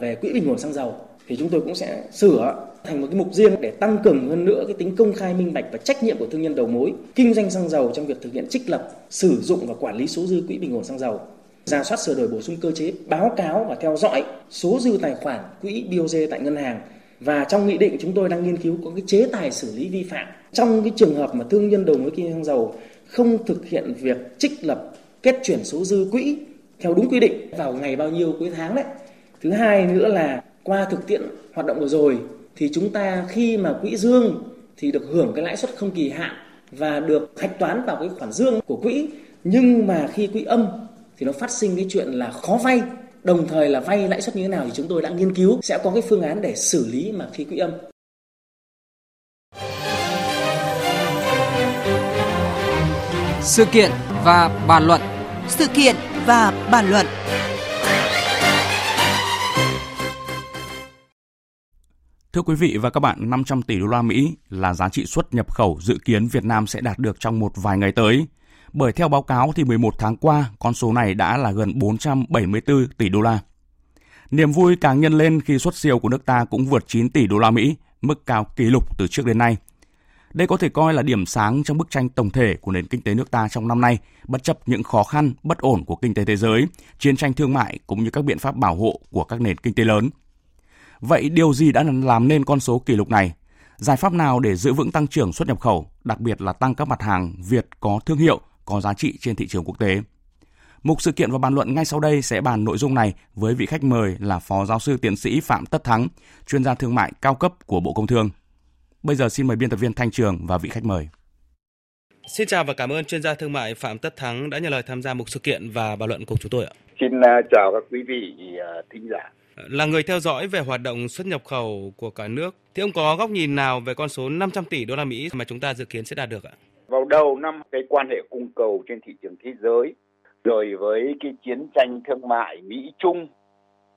Về quỹ bình ổn xăng dầu thì chúng tôi cũng sẽ sửa thành một cái mục riêng để tăng cường hơn nữa cái tính công khai minh bạch và trách nhiệm của thương nhân đầu mối kinh doanh xăng dầu trong việc thực hiện trích lập, sử dụng và quản lý số dư quỹ bình ổn xăng dầu ra soát sửa đổi bổ sung cơ chế báo cáo và theo dõi số dư tài khoản quỹ BOJ tại ngân hàng và trong nghị định chúng tôi đang nghiên cứu có cái chế tài xử lý vi phạm trong cái trường hợp mà thương nhân đầu mối kinh doanh dầu không thực hiện việc trích lập, kết chuyển số dư quỹ theo đúng quy định vào ngày bao nhiêu cuối tháng đấy. Thứ hai nữa là qua thực tiễn hoạt động vừa rồi thì chúng ta khi mà quỹ dương thì được hưởng cái lãi suất không kỳ hạn và được hạch toán vào cái khoản dương của quỹ nhưng mà khi quỹ âm thì nó phát sinh cái chuyện là khó vay, đồng thời là vay lãi suất như thế nào thì chúng tôi đã nghiên cứu, sẽ có cái phương án để xử lý mà khi quỹ âm sự kiện và bàn luận sự kiện và bàn luận Thưa quý vị và các bạn, 500 tỷ đô la Mỹ là giá trị xuất nhập khẩu dự kiến Việt Nam sẽ đạt được trong một vài ngày tới. Bởi theo báo cáo thì 11 tháng qua, con số này đã là gần 474 tỷ đô la. Niềm vui càng nhân lên khi xuất siêu của nước ta cũng vượt 9 tỷ đô la Mỹ, mức cao kỷ lục từ trước đến nay. Đây có thể coi là điểm sáng trong bức tranh tổng thể của nền kinh tế nước ta trong năm nay, bất chấp những khó khăn, bất ổn của kinh tế thế giới, chiến tranh thương mại cũng như các biện pháp bảo hộ của các nền kinh tế lớn. Vậy điều gì đã làm nên con số kỷ lục này? Giải pháp nào để giữ vững tăng trưởng xuất nhập khẩu, đặc biệt là tăng các mặt hàng Việt có thương hiệu, có giá trị trên thị trường quốc tế? Mục sự kiện và bàn luận ngay sau đây sẽ bàn nội dung này với vị khách mời là Phó Giáo sư Tiến sĩ Phạm Tất Thắng, chuyên gia thương mại cao cấp của Bộ Công Thương. Bây giờ xin mời biên tập viên Thanh Trường và vị khách mời. Xin chào và cảm ơn chuyên gia thương mại Phạm Tất Thắng đã nhận lời tham gia mục sự kiện và bàn luận cùng chúng tôi ạ. Xin à, chào các quý vị à, thính giả. Là người theo dõi về hoạt động xuất nhập khẩu của cả nước, thì ông có góc nhìn nào về con số 500 tỷ đô la Mỹ mà chúng ta dự kiến sẽ đạt được ạ? Vào đầu năm cái quan hệ cung cầu trên thị trường thế giới rồi với cái chiến tranh thương mại Mỹ Trung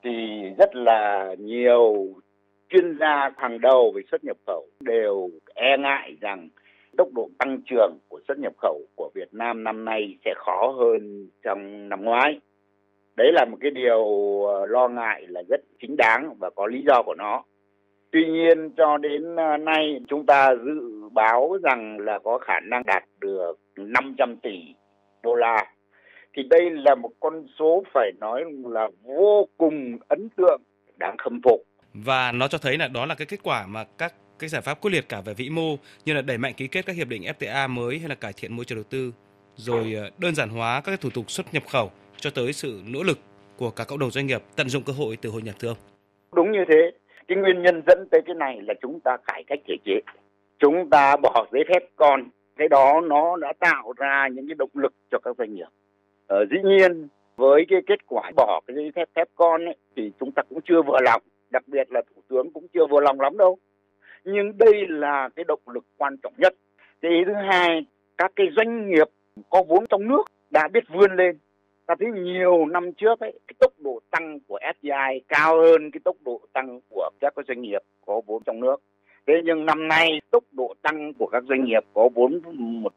thì rất là nhiều chuyên gia hàng đầu về xuất nhập khẩu đều e ngại rằng tốc độ tăng trưởng của xuất nhập khẩu của Việt Nam năm nay sẽ khó hơn trong năm ngoái. Đấy là một cái điều ờ, lo ngại là rất chính đáng và có lý do của nó. Tuy nhiên cho đến ờ, nay chúng ta dự báo rằng là có khả năng đạt được 500 tỷ đô la. Thì đây là một con số phải nói là vô cùng ấn tượng, đáng khâm phục và nó cho thấy là đó là cái kết quả mà các cái giải pháp quyết liệt cả về vĩ mô như là đẩy mạnh ký kết các hiệp định FTA mới hay là cải thiện môi trường đầu tư rồi ờ, đơn giản hóa các cái thủ tục xuất nhập khẩu cho tới sự nỗ lực của cả cộng đồng doanh nghiệp tận dụng cơ hội từ hội nhập thương. Đúng như thế. Cái nguyên nhân dẫn tới cái này là chúng ta cải cách thể chế. chúng ta bỏ giấy phép con cái đó nó đã tạo ra những cái động lực cho các doanh nghiệp ờ, dĩ nhiên với cái kết quả bỏ cái giấy phép phép con ấy, thì chúng ta cũng chưa vừa lòng đặc biệt là thủ tướng cũng chưa vừa lòng lắm đâu. Nhưng đây là cái động lực quan trọng nhất. Cái thứ hai các cái doanh nghiệp có vốn trong nước đã biết vươn lên. Ta thấy nhiều năm trước ấy cái tốc độ tăng của FDI cao hơn cái tốc độ tăng của các doanh nghiệp có vốn trong nước. Thế nhưng năm nay tốc độ tăng của các doanh nghiệp có vốn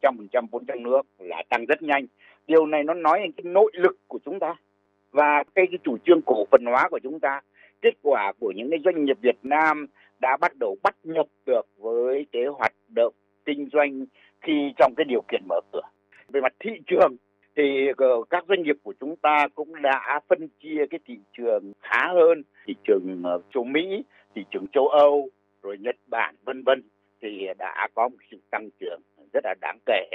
100% vốn trong nước là tăng rất nhanh. Điều này nó nói đến cái nội lực của chúng ta và cái, cái chủ trương cổ phần hóa của chúng ta kết quả của những cái doanh nghiệp Việt Nam đã bắt đầu bắt nhập được với cái hoạt động kinh doanh khi trong cái điều kiện mở cửa. Về mặt thị trường thì ờ, các doanh nghiệp của chúng ta cũng đã phân chia cái thị trường khá hơn, thị trường ờ, châu Mỹ, thị trường châu Âu, rồi Nhật Bản, vân vân, thì đã có một sự tăng trưởng rất là đáng kể.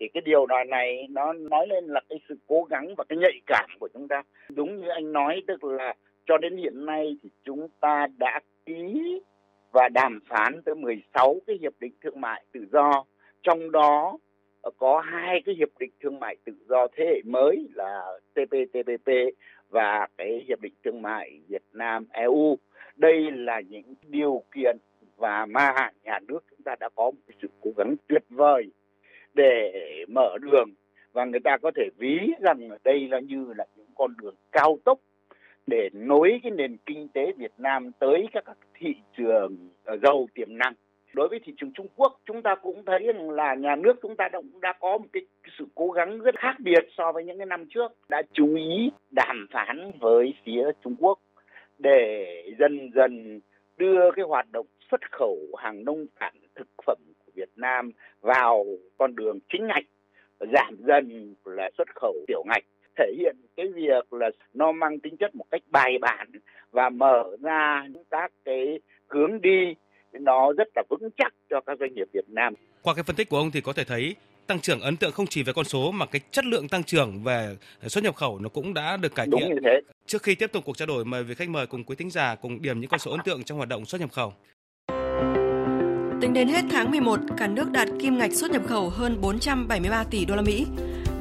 Thì cái điều này này nó nói lên là cái sự cố gắng và cái nhạy cảm của chúng ta. Đúng như anh nói, tức là cho đến hiện nay thì chúng ta đã ký và đàm phán tới 16 cái hiệp định thương mại tự do. Trong đó ờ, có hai cái hiệp định thương mại tự do thế hệ mới là CPTPP và cái hiệp định thương mại Việt Nam EU đây là những điều kiện và mà nhà nước chúng ta đã có một sự cố gắng tuyệt vời để mở đường. Và người ta có thể ví rằng đây là như là những con đường cao tốc để nối cái nền kinh tế Việt Nam tới các thị trường ờ, giàu tiềm năng. Đối với thị trường Trung Quốc, chúng ta cũng thấy rằng là nhà nước chúng ta cũng đã có một cái sự cố gắng rất khác biệt so với những cái năm trước. Đã chú ý đàm phán với phía Trung Quốc để dần dần đưa cái hoạt động xuất khẩu hàng nông sản thực phẩm của Việt Nam vào con đường chính ngạch, giảm dần là xuất khẩu tiểu ngạch thể hiện cái việc là nó mang tính chất một cách bài bản và mở ra các cái hướng đi nó rất là vững chắc cho các doanh nghiệp Việt Nam. Qua cái phân tích của ông thì có thể thấy tăng trưởng ấn tượng không chỉ về con số mà cái chất lượng tăng trưởng về xuất nhập khẩu nó cũng đã được cải thiện. Đúng như thế. Trước khi tiếp tục cuộc trao đổi mời vị khách mời cùng quý thính giả cùng điểm những con số ấn tượng trong hoạt động xuất nhập khẩu. Tính đến hết tháng 11, cả nước đạt kim ngạch xuất nhập khẩu hơn 473 tỷ đô la Mỹ.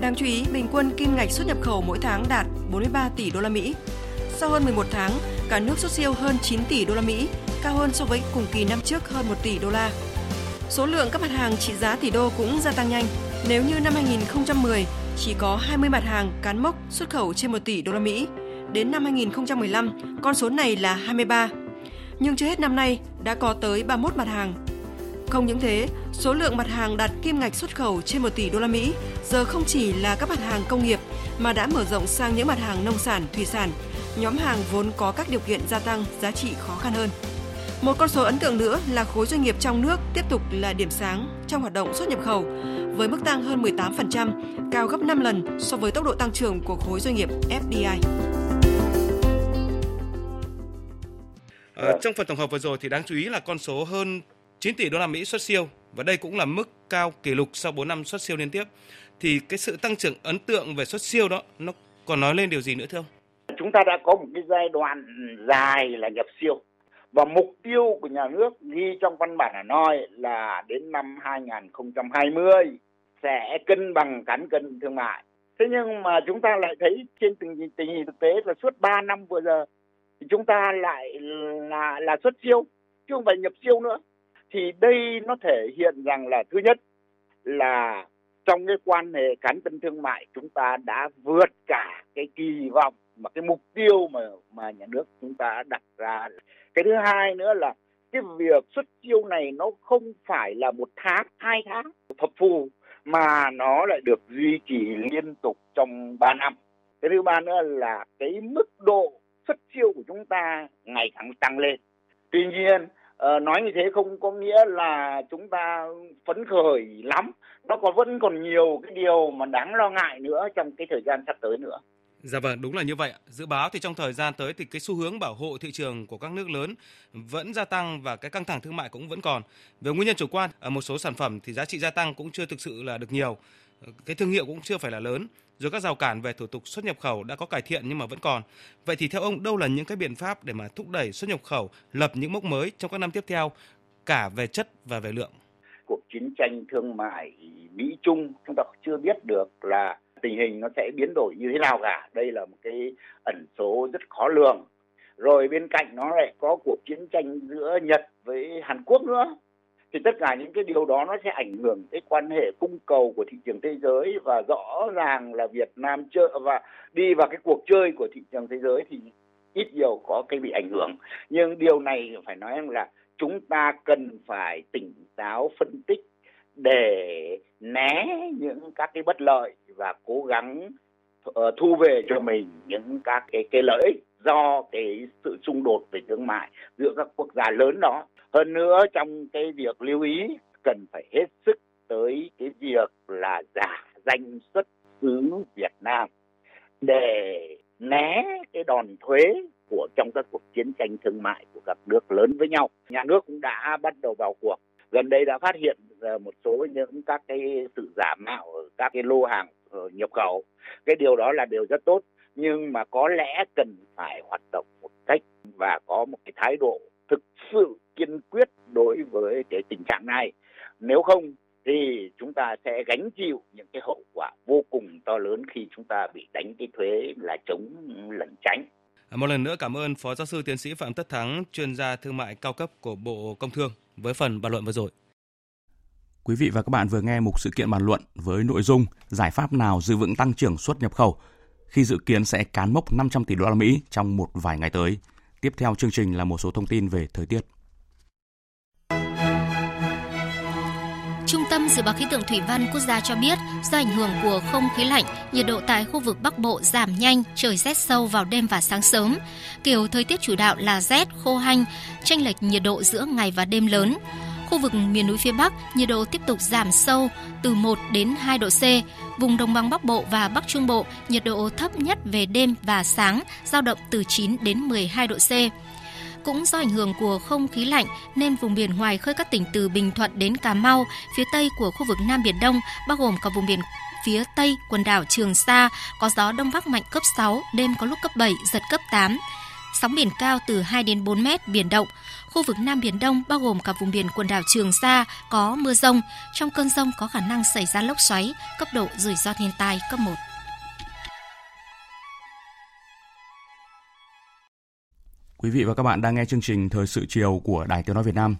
Đáng chú ý, bình quân kim ngạch xuất nhập khẩu mỗi tháng đạt 43 tỷ đô la Mỹ. Sau hơn 11 tháng, cả nước xuất siêu hơn 9 tỷ đô la Mỹ, cao hơn so với cùng kỳ năm trước hơn 1 tỷ đô la. Số lượng các mặt hàng trị giá tỷ đô cũng gia tăng nhanh. Nếu như năm 2010 chỉ có 20 mặt hàng cán mốc xuất khẩu trên 1 tỷ đô la Mỹ, đến năm 2015 con số này là 23. Nhưng chưa hết năm nay đã có tới 31 mặt hàng. Không những thế, số lượng mặt hàng đạt kim ngạch xuất khẩu trên 1 tỷ đô la Mỹ giờ không chỉ là các mặt hàng công nghiệp mà đã mở rộng sang những mặt hàng nông sản, thủy sản, nhóm hàng vốn có các điều kiện gia tăng giá trị khó khăn hơn. Một con số ấn tượng nữa là khối doanh nghiệp trong nước tiếp tục là điểm sáng trong hoạt động xuất nhập khẩu với mức tăng hơn 18%, cao gấp 5 lần so với tốc độ tăng trưởng của khối doanh nghiệp FDI. À, ờ, trong phần tổng hợp vừa rồi thì đáng chú ý là con số hơn 9 tỷ đô la Mỹ xuất siêu và đây cũng là mức cao kỷ lục sau 4 năm xuất siêu liên tiếp. Thì cái sự tăng trưởng ấn tượng về xuất siêu đó, nó còn nói lên điều gì nữa thưa ông? Chúng ta đã có một cái giai đoạn dài là nhập siêu và mục tiêu của nhà nước ghi trong văn bản Hà Nội là đến năm 2020 sẽ cân bằng cán cân thương mại. Thế nhưng mà chúng ta lại thấy trên tình tình hình thực tế là suốt 3 năm vừa giờ, thì chúng ta lại là là xuất siêu, chứ không phải nhập siêu nữa. Thì đây nó thể hiện rằng là, thứ nhất là trong cái quan hệ cán cân thương mại chúng ta đã vượt cả cái kỳ vọng mà cái mục tiêu mà mà nhà nước chúng ta đặt ra. Cái thứ hai nữa là cái việc xuất siêu này nó không phải là một tháng, hai tháng thập phù mà nó lại được duy trì liên tục trong ba năm. Cái thứ ba nữa là cái mức độ xuất siêu của chúng ta ngày càng tăng lên. Tuy nhiên Ờ, nói như thế không có nghĩa là chúng ta phấn khởi lắm nó còn vẫn còn nhiều cái điều mà đáng lo ngại nữa trong cái thời gian sắp tới nữa Dạ vâng, đúng là như vậy. Dự báo thì trong thời gian tới thì cái xu hướng bảo hộ thị trường của các nước lớn vẫn gia tăng và cái căng thẳng thương mại cũng vẫn còn. Về nguyên nhân chủ quan, ở một số sản phẩm thì giá trị gia tăng cũng chưa thực sự là được nhiều. Ờ, cái thương hiệu cũng chưa phải là lớn. Rồi các rào cản về thủ tục xuất nhập khẩu đã có cải thiện nhưng mà vẫn còn. Vậy thì theo ông, đâu là những cái biện pháp để mà thúc đẩy xuất nhập khẩu, lập những mốc mới trong các năm tiếp theo, cả về chất và về lượng? cuộc chiến tranh thương mại Mỹ Trung chúng ta chưa biết được là tình hình nó sẽ biến đổi như thế nào cả đây là một cái ẩn số rất khó lường rồi bên cạnh nó lại có cuộc chiến tranh giữa Nhật với Hàn Quốc nữa thì tất cả những cái điều đó nó sẽ ảnh hưởng tới quan hệ cung cầu của thị trường thế giới và rõ ràng là Việt Nam chơi và đi vào cái cuộc chơi của thị trường thế giới thì ít nhiều có cái bị ảnh hưởng. Nhưng điều này phải nói rằng là chúng ta cần phải tỉnh táo phân tích để né những các cái bất lợi và cố gắng ờ, thu về cho mình những các cái cái lợi ích do cái sự xung đột về thương mại giữa các quốc gia lớn đó hơn nữa, trong cái việc lưu ý, cần phải hết sức tới cái việc là giả danh xuất xứ Việt Nam để né cái đòn thuế của trong các cuộc chiến tranh thương mại của các nước lớn với nhau. Nhà nước cũng đã bắt đầu vào cuộc. Gần đây đã phát hiện một số những các cái sự giả mạo ở các cái lô hàng nhập khẩu. Cái điều đó là điều rất tốt, nhưng mà có lẽ cần phải hoạt động một cách và có một cái thái độ thực sự kiên quyết đối với cái tình trạng này. Nếu không thì chúng ta sẽ gánh chịu những cái hậu quả vô cùng to lớn khi chúng ta bị đánh cái thuế là chống lẩn tránh. Một lần nữa cảm ơn Phó Giáo sư Tiến sĩ Phạm Tất Thắng, chuyên gia thương mại cao cấp của Bộ Công Thương với phần bàn luận vừa rồi. Quý vị và các bạn vừa nghe một sự kiện bàn luận với nội dung giải pháp nào giữ vững tăng trưởng xuất nhập khẩu khi dự kiến sẽ cán mốc 500 tỷ đô la Mỹ trong một vài ngày tới. Tiếp theo chương trình là một số thông tin về thời tiết. Tâm Dự báo Khí tượng Thủy văn Quốc gia cho biết, do ảnh hưởng của không khí lạnh, nhiệt độ tại khu vực Bắc Bộ giảm nhanh, trời rét sâu vào đêm và sáng sớm. Kiểu thời tiết chủ đạo là rét, khô hanh, tranh lệch nhiệt độ giữa ngày và đêm lớn. Khu vực miền núi phía Bắc, nhiệt độ tiếp tục giảm sâu từ 1 đến 2 độ C. Vùng đồng bằng Bắc Bộ và Bắc Trung Bộ, nhiệt độ thấp nhất về đêm và sáng, giao động từ 9 đến 12 độ C. Cũng do ảnh hưởng của không khí lạnh nên vùng biển ngoài khơi các tỉnh từ Bình Thuận đến Cà Mau, phía tây của khu vực Nam Biển Đông, bao gồm cả vùng biển phía tây quần đảo Trường Sa có gió đông bắc mạnh cấp 6, đêm có lúc cấp 7, giật cấp 8. Sóng biển cao từ 2 đến 4 mét, biển động. Khu vực Nam Biển Đông bao gồm cả vùng biển quần đảo Trường Sa có mưa rông. Trong cơn rông có khả năng xảy ra lốc xoáy, cấp độ rủi ro thiên tai cấp 1. Quý vị và các bạn đang nghe chương trình Thời sự chiều của Đài Tiếng Nói Việt Nam.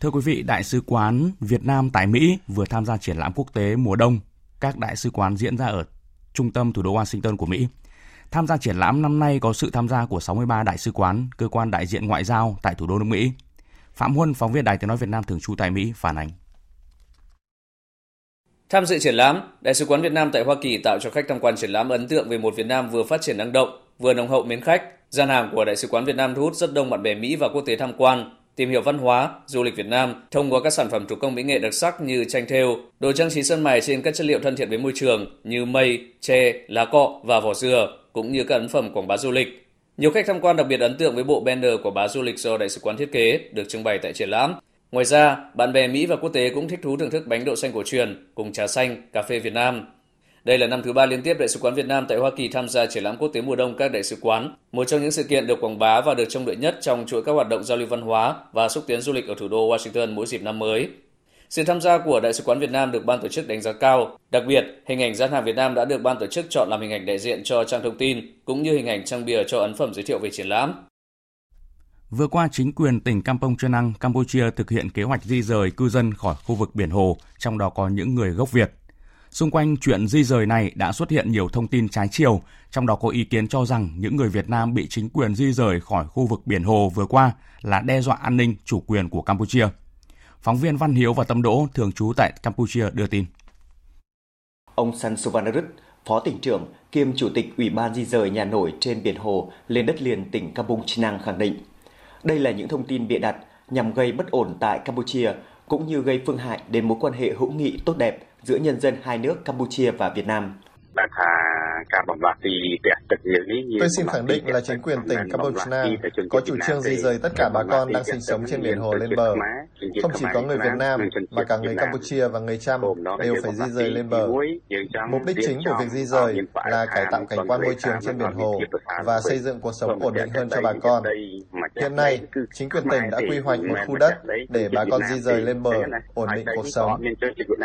Thưa quý vị, Đại sứ quán Việt Nam tại Mỹ vừa tham gia triển lãm quốc tế mùa đông. Các đại sứ quán diễn ra ở trung tâm thủ đô Washington của Mỹ. Tham gia triển lãm năm nay có sự tham gia của 63 đại sứ quán, cơ quan đại diện ngoại giao tại thủ đô nước Mỹ. Phạm Huân, phóng viên Đài Tiếng Nói Việt Nam thường trú tại Mỹ, phản ánh. Tham dự triển lãm, Đại sứ quán Việt Nam tại Hoa Kỳ tạo cho khách tham quan triển lãm ấn tượng về một Việt Nam vừa phát triển năng động, vừa nồng hậu mến khách. Gian hàng của Đại sứ quán Việt Nam thu hút rất đông bạn bè Mỹ và quốc tế tham quan, tìm hiểu văn hóa, du lịch Việt Nam thông qua các sản phẩm thủ công mỹ nghệ đặc sắc như tranh thêu, đồ trang trí sân mài trên các chất liệu thân thiện với môi trường như mây, tre, lá cọ và vỏ dừa, cũng như các ấn phẩm quảng bá du lịch. Nhiều khách tham quan đặc biệt ấn tượng với bộ banner của bá du lịch do đại sứ quán thiết kế được trưng bày tại triển lãm. Ngoài ra, bạn bè Mỹ và quốc tế cũng thích thú thưởng thức bánh đậu xanh cổ truyền cùng trà xanh, cà phê Việt Nam. Đây là năm thứ ba liên tiếp Đại sứ quán Việt Nam tại Hoa Kỳ tham gia triển lãm quốc tế mùa đông các đại sứ quán, một trong những sự kiện được quảng bá và được trông đợi nhất trong chuỗi các hoạt động giao lưu văn hóa và xúc tiến du lịch ở thủ đô Washington mỗi dịp năm mới. Sự tham gia của Đại sứ quán Việt Nam được ban tổ chức đánh giá cao. Đặc biệt, hình ảnh gian hàng Việt Nam đã được ban tổ chức chọn làm hình ảnh đại diện cho trang thông tin, cũng như hình ảnh trang bìa cho ấn phẩm giới thiệu về triển lãm. Vừa qua, chính quyền tỉnh Kampong Chhnang, Campuchia thực hiện kế hoạch di rời cư dân khỏi khu vực biển Hồ, trong đó có những người gốc Việt. Xung quanh chuyện di rời này đã xuất hiện nhiều thông tin trái chiều, trong đó có ý kiến cho rằng những người Việt Nam bị chính quyền di rời khỏi khu vực biển Hồ vừa qua là đe dọa an ninh chủ quyền của Campuchia. Phóng viên Văn Hiếu và Tâm Đỗ thường trú tại Campuchia đưa tin. Ông San Suvanarut, Phó tỉnh trưởng kiêm Chủ tịch Ủy ban di rời nhà nổi trên biển Hồ lên đất liền tỉnh Kampong Chhnang khẳng định, đây là những thông tin bịa đặt nhằm gây bất ổn tại Campuchia cũng như gây phương hại đến mối quan hệ hữu nghị tốt đẹp giữa nhân dân hai nước Campuchia và Việt Nam. Tôi xin khẳng định là chính quyền tỉnh Campuchia có chủ trương di rời tất cả bà con đang sinh sống trên biển hồ lên bờ. Không chỉ có người Việt Nam mà cả người Campuchia và người Cham đều phải di rời lên bờ. Mục đích chính của việc di rời là cải tạo cảnh quan môi trường trên biển hồ và xây dựng cuộc sống ổn định hơn cho bà con. Hiện nay, chính quyền tỉnh đã quy hoạch một khu đất để bà con di rời lên bờ, ổn định cuộc sống.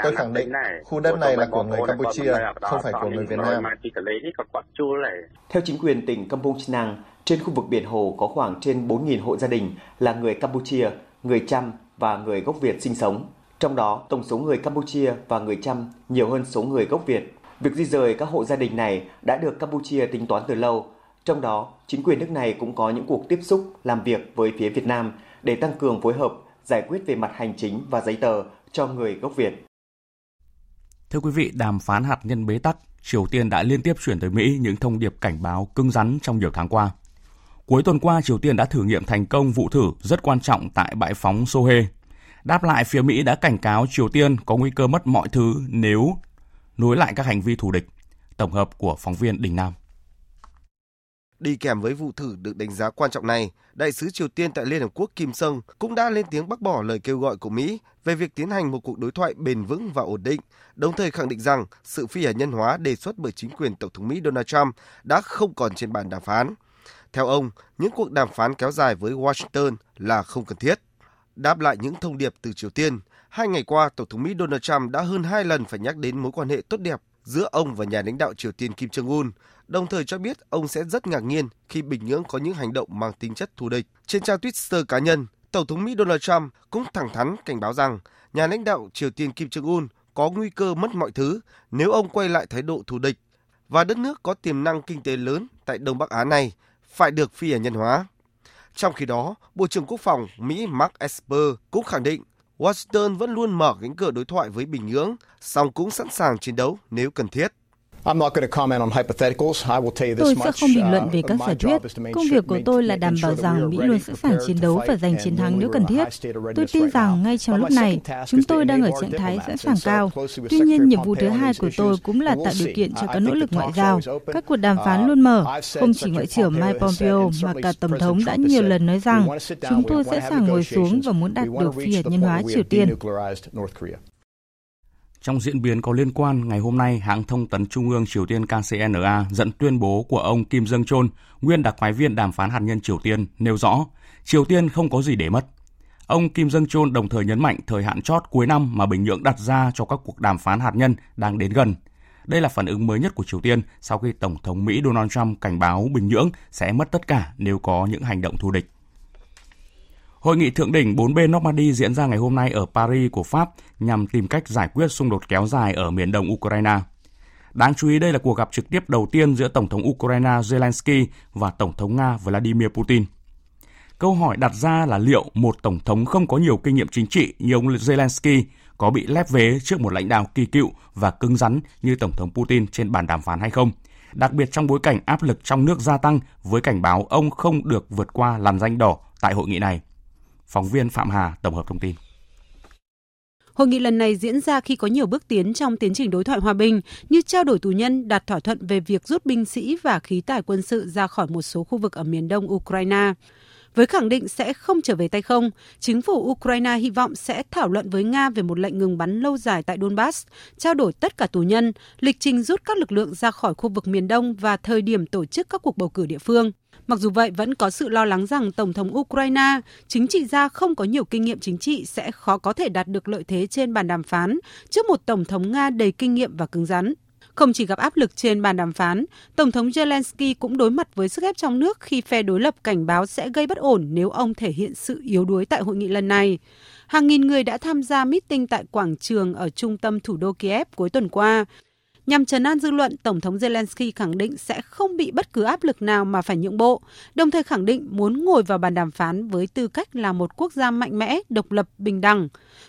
Tôi khẳng định, khu đất này là của người Campuchia, không phải của người Việt Nam. Theo chính quyền tỉnh Chhnang, trên khu vực biển Hồ có khoảng trên 4.000 hộ gia đình là người Campuchia, người Chăm và người gốc Việt sinh sống. Trong đó, tổng số người Campuchia và người Chăm nhiều hơn số người gốc Việt. Việc di rời các hộ gia đình này đã được Campuchia tính toán từ lâu. Trong đó, chính quyền nước này cũng có những cuộc tiếp xúc làm việc với phía Việt Nam để tăng cường phối hợp giải quyết về mặt hành chính và giấy tờ cho người gốc Việt. Thưa quý vị, đàm phán hạt nhân bế tắc, Triều Tiên đã liên tiếp chuyển tới Mỹ những thông điệp cảnh báo cứng rắn trong nhiều tháng qua. Cuối tuần qua, Triều Tiên đã thử nghiệm thành công vụ thử rất quan trọng tại bãi phóng Sohe. Đáp lại, phía Mỹ đã cảnh cáo Triều Tiên có nguy cơ mất mọi thứ nếu nối lại các hành vi thù địch. Tổng hợp của phóng viên Đình Nam. Đi kèm với vụ thử được đánh giá quan trọng này, đại sứ Triều Tiên tại Liên Hợp Quốc Kim Sung cũng đã lên tiếng bác bỏ lời kêu gọi của Mỹ về việc tiến hành một cuộc đối thoại bền vững và ổn định, đồng thời khẳng định rằng sự phi hạt nhân hóa đề xuất bởi chính quyền Tổng thống Mỹ Donald Trump đã không còn trên bàn đàm phán. Theo ông, những cuộc đàm phán kéo dài với Washington là không cần thiết. Đáp lại những thông điệp từ Triều Tiên, hai ngày qua, Tổng thống Mỹ Donald Trump đã hơn hai lần phải nhắc đến mối quan hệ tốt đẹp giữa ông và nhà lãnh đạo Triều Tiên Kim Jong-un, đồng thời cho biết ông sẽ rất ngạc nhiên khi Bình Nhưỡng có những hành động mang tính chất thù địch. Trên trang Twitter cá nhân, Tổng thống Mỹ Donald Trump cũng thẳng thắn cảnh báo rằng nhà lãnh đạo Triều Tiên Kim Jong-un có nguy cơ mất mọi thứ nếu ông quay lại thái độ thù địch và đất nước có tiềm năng kinh tế lớn tại Đông Bắc Á này phải được phi hạt nhân hóa. Trong khi đó, Bộ trưởng Quốc phòng Mỹ Mark Esper cũng khẳng định Washington vẫn luôn mở cánh cửa đối thoại với Bình Nhưỡng, song cũng sẵn sàng chiến đấu nếu cần thiết. Tôi sẽ không bình luận về các giả thuyết. Công việc của tôi là đảm bảo rằng Mỹ luôn sẵn sàng chiến đấu và giành chiến thắng nếu cần thiết. Tôi tin rằng ngay trong lúc này, chúng tôi đang ở trạng thái sẵn sàng cao. Tuy nhiên, nhiệm vụ thứ hai của tôi cũng là tạo điều kiện cho các nỗ lực ngoại giao. Các cuộc đàm phán luôn mở. Không chỉ Ngoại trưởng Mike Pompeo mà cả Tổng thống đã nhiều lần nói rằng chúng tôi sẽ sẵn ngồi xuống và muốn đạt được phi hạt nhân hóa Triều Tiên. Trong diễn biến có liên quan, ngày hôm nay, hãng thông tấn Trung ương Triều Tiên KCNA dẫn tuyên bố của ông Kim Jong Chol, nguyên đặc phái viên đàm phán hạt nhân Triều Tiên, nêu rõ Triều Tiên không có gì để mất. Ông Kim Jong Chol đồng thời nhấn mạnh thời hạn chót cuối năm mà Bình Nhưỡng đặt ra cho các cuộc đàm phán hạt nhân đang đến gần. Đây là phản ứng mới nhất của Triều Tiên sau khi Tổng thống Mỹ Donald Trump cảnh báo Bình Nhưỡng sẽ mất tất cả nếu có những hành động thù địch. Hội nghị thượng đỉnh bốn bên Normandy diễn ra ngày hôm nay ở Paris của Pháp nhằm tìm cách giải quyết xung đột kéo dài ở miền đông Ukraine. Đáng chú ý, đây là cuộc gặp trực tiếp đầu tiên giữa Tổng thống Ukraine Zelensky và Tổng thống Nga Vladimir Putin. Câu hỏi đặt ra là liệu một Tổng thống không có nhiều kinh nghiệm chính trị như ông Zelensky có bị lép vế trước một lãnh đạo kỳ cựu và cứng rắn như Tổng thống Putin trên bàn đàm phán hay không? Đặc biệt trong bối cảnh áp lực trong nước gia tăng với cảnh báo ông không được vượt qua làn danh đỏ tại hội nghị này. Phóng viên Phạm Hà tổng hợp thông tin. Hội nghị lần này diễn ra khi có nhiều bước tiến trong tiến trình đối thoại hòa bình như trao đổi tù nhân, đạt thỏa thuận về việc rút binh sĩ và khí tài quân sự ra khỏi một số khu vực ở miền đông Ukraine. Với khẳng định sẽ không trở về tay không, chính phủ Ukraine hy vọng sẽ thảo luận với Nga về một lệnh ngừng bắn lâu dài tại Donbass, trao đổi tất cả tù nhân, lịch trình rút các lực lượng ra khỏi khu vực miền đông và thời điểm tổ chức các cuộc bầu cử địa phương. Mặc dù vậy, vẫn có sự lo lắng rằng Tổng thống Ukraine, chính trị gia không có nhiều kinh nghiệm chính trị sẽ khó có thể đạt được lợi thế trên bàn đàm phán trước một Tổng thống Nga đầy kinh nghiệm và cứng rắn. Không chỉ gặp áp lực trên bàn đàm phán, Tổng thống Zelensky cũng đối mặt với sức ép trong nước khi phe đối lập cảnh báo sẽ gây bất ổn nếu ông thể hiện sự yếu đuối tại hội nghị lần này. Hàng nghìn người đã tham gia meeting tại quảng trường ở trung tâm thủ đô Kiev cuối tuần qua. Nhằm trấn an dư luận, Tổng thống Zelensky khẳng định sẽ không bị bất cứ áp lực nào mà phải nhượng bộ, đồng thời khẳng định muốn ngồi vào bàn đàm phán với tư cách là một quốc gia mạnh mẽ, độc lập, bình đẳng.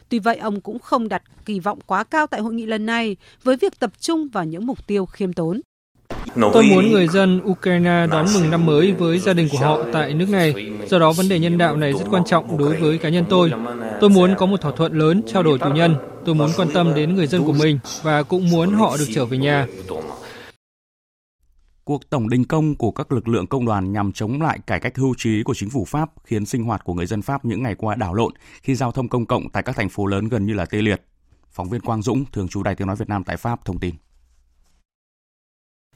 Tuy vậy, ông cũng không đặt kỳ vọng quá cao tại hội nghị lần này với việc tập trung vào những mục tiêu khiêm tốn. Tôi muốn người dân Ukraine đón mừng năm mới với gia đình của họ tại nước này. Do đó vấn đề nhân đạo này rất quan trọng đối với cá nhân tôi. Tôi muốn có một thỏa thuận lớn trao đổi tù nhân. Tôi muốn quan tâm đến người dân của mình và cũng muốn họ được trở về nhà. Cuộc tổng đình công của các lực lượng công đoàn nhằm chống lại cải cách hưu trí của chính phủ Pháp khiến sinh hoạt của người dân Pháp những ngày qua đảo lộn khi giao thông công cộng tại các thành phố lớn gần như là tê liệt. Phóng viên Quang Dũng, thường trú Đài Tiếng Nói Việt Nam tại Pháp thông tin.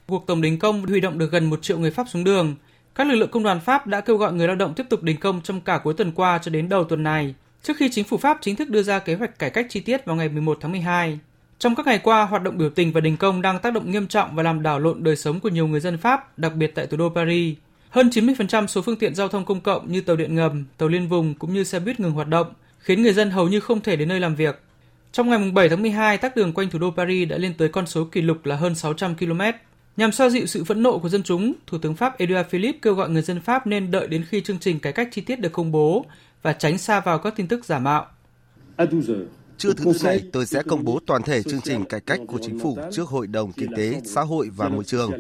Cuộc tổng đình công huy động được gần một triệu người Pháp xuống đường. Các lực lượng công đoàn Pháp đã kêu gọi người lao động tiếp tục đình công trong cả cuối tuần qua cho đến đầu tuần này, trước khi chính phủ Pháp chính thức đưa ra kế hoạch cải cách chi tiết vào ngày 11 tháng 12. Trong các ngày qua, hoạt động biểu tình và đình công đang tác động nghiêm trọng và làm đảo lộn đời sống của nhiều người dân Pháp, đặc biệt tại thủ đô Paris. Hơn 90% số phương tiện giao thông công cộng như tàu điện ngầm, tàu liên vùng cũng như xe buýt ngừng hoạt động, khiến người dân hầu như không thể đến nơi làm việc. Trong ngày 7 tháng 12, tắc đường quanh thủ đô Paris đã lên tới con số kỷ lục là hơn 600 km. Nhằm xoa dịu sự phẫn nộ của dân chúng, Thủ tướng Pháp Edouard Philippe kêu gọi người dân Pháp nên đợi đến khi chương trình cải cách chi tiết được công bố và tránh xa vào các tin tức giả mạo. Trưa thứ tư này, tôi sẽ công bố toàn thể chương trình cải cách của chính phủ trước Hội đồng Kinh tế, Xã hội và Môi trường,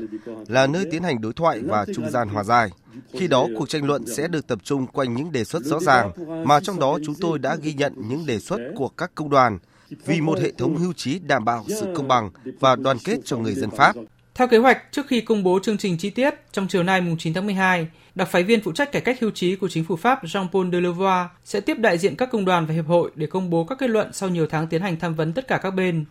là nơi tiến hành đối thoại và trung gian hòa giải. Khi đó, cuộc tranh luận sẽ được tập trung quanh những đề xuất rõ ràng, mà trong đó chúng tôi đã ghi nhận những đề xuất của các công đoàn vì một hệ thống hưu trí đảm bảo sự công bằng và đoàn kết cho người dân Pháp. Theo kế hoạch, trước khi công bố chương trình chi tiết, trong chiều nay mùng 9 tháng 12, đặc phái viên phụ trách cải cách hưu trí của chính phủ Pháp Jean-Paul Delevoye sẽ tiếp đại diện các công đoàn và hiệp hội để công bố các kết luận sau nhiều tháng tiến hành tham vấn tất cả các bên.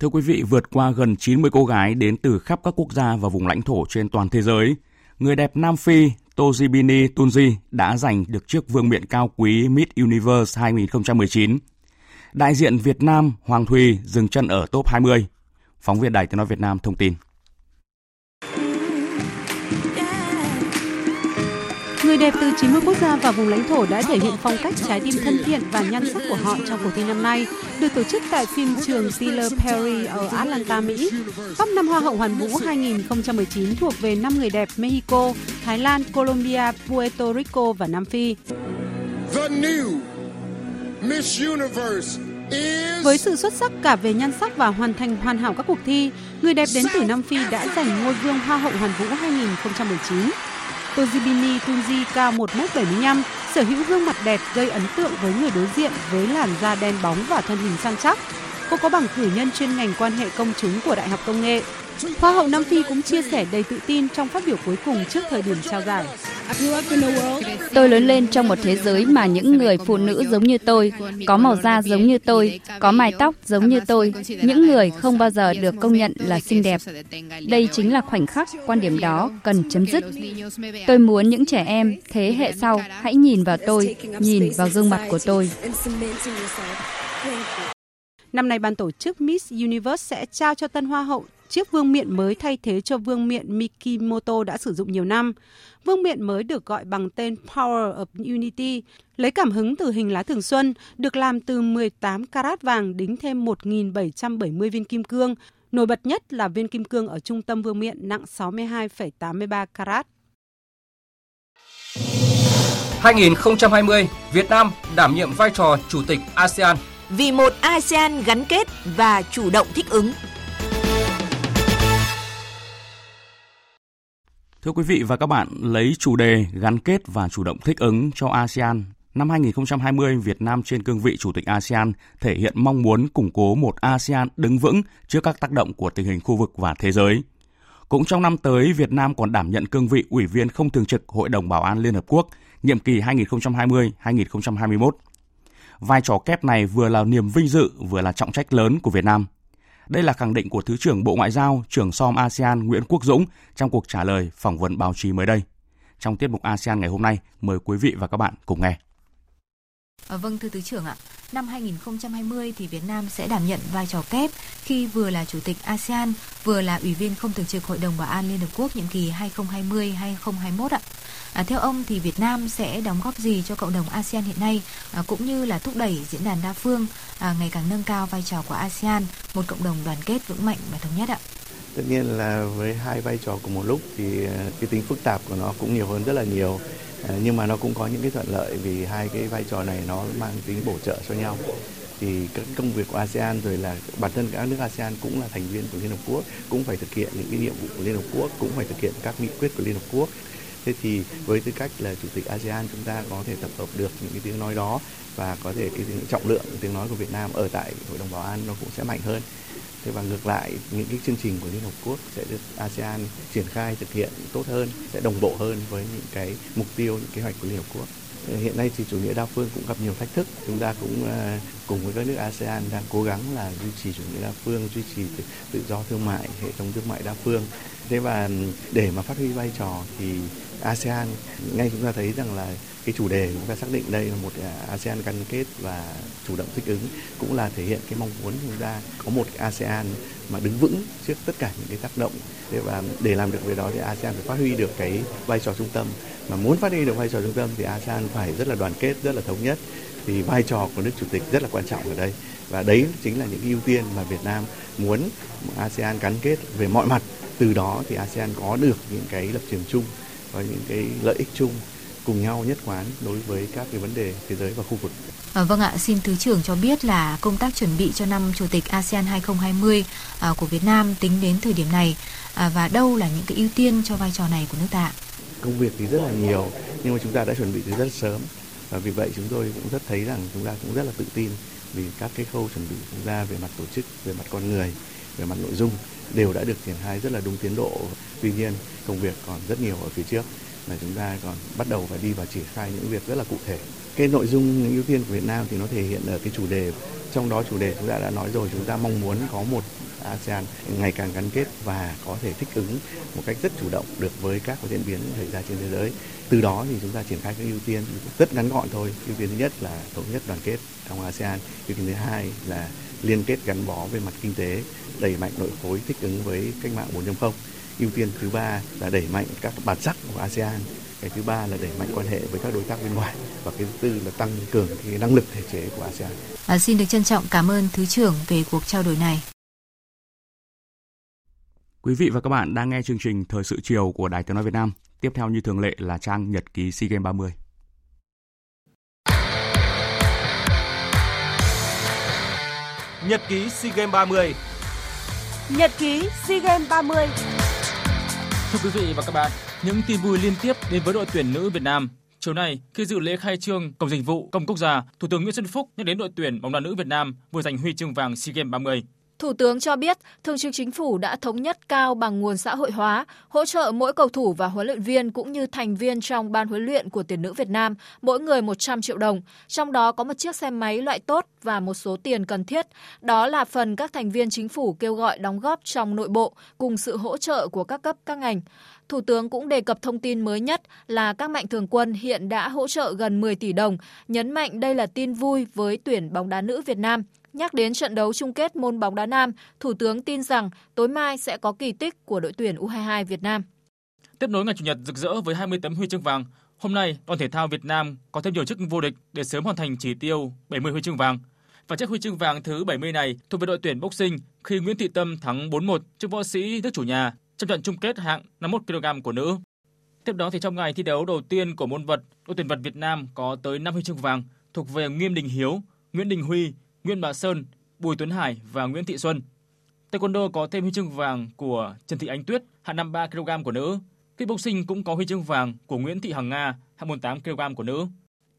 Thưa quý vị, vượt qua gần 90 cô gái đến từ khắp các quốc gia và vùng lãnh thổ trên toàn thế giới, người đẹp Nam Phi Tojibini Tunji đã giành được chiếc vương miện cao quý Miss Universe 2019. Đại diện Việt Nam Hoàng Thùy dừng chân ở top 20. Phóng viên Đài Tiếng Nói Việt Nam thông tin. Người đẹp từ 90 quốc gia và vùng lãnh thổ đã thể hiện phong cách trái tim thân thiện và nhan sắc của họ trong cuộc thi năm nay, được tổ chức tại phim trường Tyler Perry ở Atlanta, Mỹ. Top năm Hoa hậu Hoàn vũ 2019 thuộc về 5 người đẹp Mexico, Thái Lan, Colombia, Puerto Rico và Nam Phi. The new Miss Universe với sự xuất sắc cả về nhan sắc và hoàn thành hoàn hảo các cuộc thi, người đẹp đến từ Nam Phi đã giành ngôi vương Hoa hậu Hoàn vũ 2019. Tozibini Tunji cao 1m75, sở hữu gương mặt đẹp gây ấn tượng với người đối diện với làn da đen bóng và thân hình săn chắc. Cô có bằng cử nhân chuyên ngành quan hệ công chúng của Đại học Công nghệ. Hoa hậu Nam Phi cũng chia sẻ đầy tự tin trong phát biểu cuối cùng trước thời điểm trao giải. Tôi lớn lên trong một thế giới mà những người phụ nữ giống như tôi, có màu da giống như tôi, có mái tóc giống như tôi, những người không bao giờ được công nhận là xinh đẹp. Đây chính là khoảnh khắc quan điểm đó cần chấm dứt. Tôi muốn những trẻ em, thế hệ sau hãy nhìn vào tôi, nhìn vào gương mặt của tôi. Năm nay ban tổ chức Miss Universe sẽ trao cho tân hoa hậu chiếc vương miện mới thay thế cho vương miện Mikimoto đã sử dụng nhiều năm. Vương miện mới được gọi bằng tên Power of Unity, lấy cảm hứng từ hình lá thường xuân, được làm từ 18 carat vàng đính thêm 1.770 viên kim cương. Nổi bật nhất là viên kim cương ở trung tâm vương miện nặng 62,83 carat. 2020, Việt Nam đảm nhiệm vai trò Chủ tịch ASEAN. Vì một ASEAN gắn kết và chủ động thích ứng. Thưa quý vị và các bạn, lấy chủ đề gắn kết và chủ động thích ứng cho ASEAN, năm 2020 Việt Nam trên cương vị Chủ tịch ASEAN thể hiện mong muốn củng cố một ASEAN đứng vững trước các tác động của tình hình khu vực và thế giới. Cũng trong năm tới, Việt Nam còn đảm nhận cương vị Ủy viên không thường trực Hội đồng Bảo an Liên Hợp Quốc nhiệm kỳ 2020-2021. Vai trò kép này vừa là niềm vinh dự vừa là trọng trách lớn của Việt Nam – đây là khẳng định của Thứ trưởng Bộ Ngoại giao, trưởng SOM ASEAN Nguyễn Quốc Dũng trong cuộc trả lời phỏng vấn báo chí mới đây. Trong tiết mục ASEAN ngày hôm nay, mời quý vị và các bạn cùng nghe. À, vâng thưa thứ trưởng ạ, năm 2020 thì Việt Nam sẽ đảm nhận vai trò kép khi vừa là chủ tịch ASEAN, vừa là ủy viên không thường trực Hội đồng Bảo an Liên Hợp Quốc nhiệm kỳ 2020-2021 ạ. À, theo ông thì Việt Nam sẽ đóng góp gì cho cộng đồng ASEAN hiện nay à, cũng như là thúc đẩy diễn đàn đa phương à, ngày càng nâng cao vai trò của ASEAN, một cộng đồng đoàn kết vững mạnh và thống nhất ạ? Tất nhiên là với hai vai trò cùng một lúc thì à, cái tính phức tạp của nó cũng nhiều hơn rất là nhiều. Ờ, nhưng mà nó cũng có những cái thuận lợi vì hai cái vai trò này nó mang tính bổ trợ cho nhau. Thì các công việc của ASEAN rồi là bản thân các nước ASEAN cũng là thành viên của Liên Hợp Quốc, cũng phải thực hiện những cái nhiệm vụ của Liên Hợp Quốc, cũng phải thực hiện các nghị quyết của Liên Hợp Quốc. Thế thì với tư cách là chủ tịch ASEAN, chúng ta có thể tập hợp được những cái tiếng nói đó và có thể cái trọng lượng tiếng nói của Việt Nam ở tại hội đồng bảo an nó cũng sẽ mạnh hơn thế và ngược lại, những cái chương trình của Liên Hợp Quốc sẽ được ASEAN triển khai, thực hiện tốt hơn, sẽ đồng bộ hơn với những cái mục tiêu, những kế hoạch của Liên Hợp Quốc. Hiện nay thì chủ nghĩa đa phương cũng gặp nhiều thách thức. Chúng ta cũng ờ, cùng với các nước ASEAN đang cố gắng là duy trì chủ nghĩa đa phương, duy trì tự, tự do thương mại, hệ thống thương mại đa phương. Thế và để mà phát huy vai trò thì ASEAN ngay chúng ta thấy rằng là cái chủ đề chúng ta xác định đây là một à, ASEAN gắn kết và chủ động thích ứng cũng là thể hiện cái mong muốn chúng ta có một ASEAN mà đứng vững trước tất cả những cái tác động. Thế và để làm được việc đó thì ASEAN phải phát huy được cái vai trò trung tâm. Mà muốn phát huy được vai trò trung tâm thì ASEAN phải rất là đoàn kết rất là thống nhất thì vai trò của nước chủ tịch rất là quan trọng ở đây và đấy chính là những ưu tiên mà Việt Nam muốn ASEAN gắn kết về mọi mặt từ đó thì ASEAN có được những cái lập trường chung có những cái lợi ích chung cùng nhau nhất quán đối với các cái vấn đề thế giới và khu vực. À, vâng ạ, xin Thứ trưởng cho biết là công tác chuẩn bị cho năm Chủ tịch ASEAN 2020 à, của Việt Nam tính đến thời điểm này à, và đâu là những cái ưu tiên cho vai trò này của nước ta? Công việc thì rất là nhiều nhưng mà chúng ta đã chuẩn bị từ rất sớm và vì vậy chúng tôi cũng rất thấy rằng chúng ta cũng rất là tự tin vì các cái khâu chuẩn bị chúng ta về mặt tổ chức, về mặt con người, về mặt nội dung đều đã được triển khai rất là đúng tiến độ. Tuy nhiên công việc còn rất nhiều ở phía trước mà chúng ta còn bắt đầu phải đi và triển khai những việc rất là cụ thể. Cái nội dung những ưu tiên của Việt Nam thì nó thể hiện ở cái chủ đề trong đó chủ đề chúng ta đã nói rồi chúng ta mong muốn có một ASEAN ngày càng gắn kết và có thể thích ứng một cách rất chủ động được với các diễn biến xảy ra trên thế giới. Từ đó thì chúng ta triển khai các ưu tiên rất ngắn gọn thôi. Ưu tiên thứ nhất là thống nhất đoàn kết trong ASEAN. Ưu tiên thứ hai là liên kết gắn bó về mặt kinh tế, đẩy mạnh nội khối thích ứng với cách mạng 4.0 ưu tiên thứ ba là đẩy mạnh các bản sắc của ASEAN cái thứ ba là đẩy mạnh quan hệ với các đối tác bên ngoài và cái thứ tư là tăng cường cái năng lực thể chế của ASEAN. À, xin được trân trọng cảm ơn thứ trưởng về cuộc trao đổi này. Quý vị và các bạn đang nghe chương trình Thời sự chiều của Đài Tiếng nói Việt Nam. Tiếp theo như thường lệ là trang nhật ký SEA Games 30. Nhật ký SEA Games 30 Nhật ký SEA Games 30 Thưa quý vị và các bạn, những tin vui liên tiếp đến với đội tuyển nữ Việt Nam. Chiều nay, khi dự lễ khai trương Cổng Dịch vụ Công Quốc gia, Thủ tướng Nguyễn Xuân Phúc nhắc đến đội tuyển bóng đá nữ Việt Nam vừa giành huy chương vàng SEA Games 30. Thủ tướng cho biết, Thường trực Chính phủ đã thống nhất cao bằng nguồn xã hội hóa, hỗ trợ mỗi cầu thủ và huấn luyện viên cũng như thành viên trong ban huấn luyện của tuyển nữ Việt Nam, mỗi người 100 triệu đồng, trong đó có một chiếc xe máy loại tốt và một số tiền cần thiết. Đó là phần các thành viên chính phủ kêu gọi đóng góp trong nội bộ cùng sự hỗ trợ của các cấp các ngành. Thủ tướng cũng đề cập thông tin mới nhất là các mạnh thường quân hiện đã hỗ trợ gần 10 tỷ đồng, nhấn mạnh đây là tin vui với tuyển bóng đá nữ Việt Nam. Nhắc đến trận đấu chung kết môn bóng đá nam, Thủ tướng tin rằng tối mai sẽ có kỳ tích của đội tuyển U22 Việt Nam. Tiếp nối ngày Chủ nhật rực rỡ với 20 tấm huy chương vàng, hôm nay đoàn thể thao Việt Nam có thêm nhiều chức vô địch để sớm hoàn thành chỉ tiêu 70 huy chương vàng. Và chiếc huy chương vàng thứ 70 này thuộc về đội tuyển boxing khi Nguyễn Thị Tâm thắng 4-1 trước võ sĩ nước chủ nhà trong trận chung kết hạng 51 kg của nữ. Tiếp đó thì trong ngày thi đấu đầu tiên của môn vật, đội tuyển vật Việt Nam có tới 5 huy chương vàng thuộc về Nghiêm Đình Hiếu, Nguyễn Đình Huy, Nguyễn Bá Sơn, Bùi Tuấn Hải và Nguyễn Thị Xuân. Taekwondo có thêm huy chương vàng của Trần Thị Ánh Tuyết, hạng 53 kg của nữ. Kickboxing cũng có huy chương vàng của Nguyễn Thị Hằng Nga, hạng 48 kg của nữ.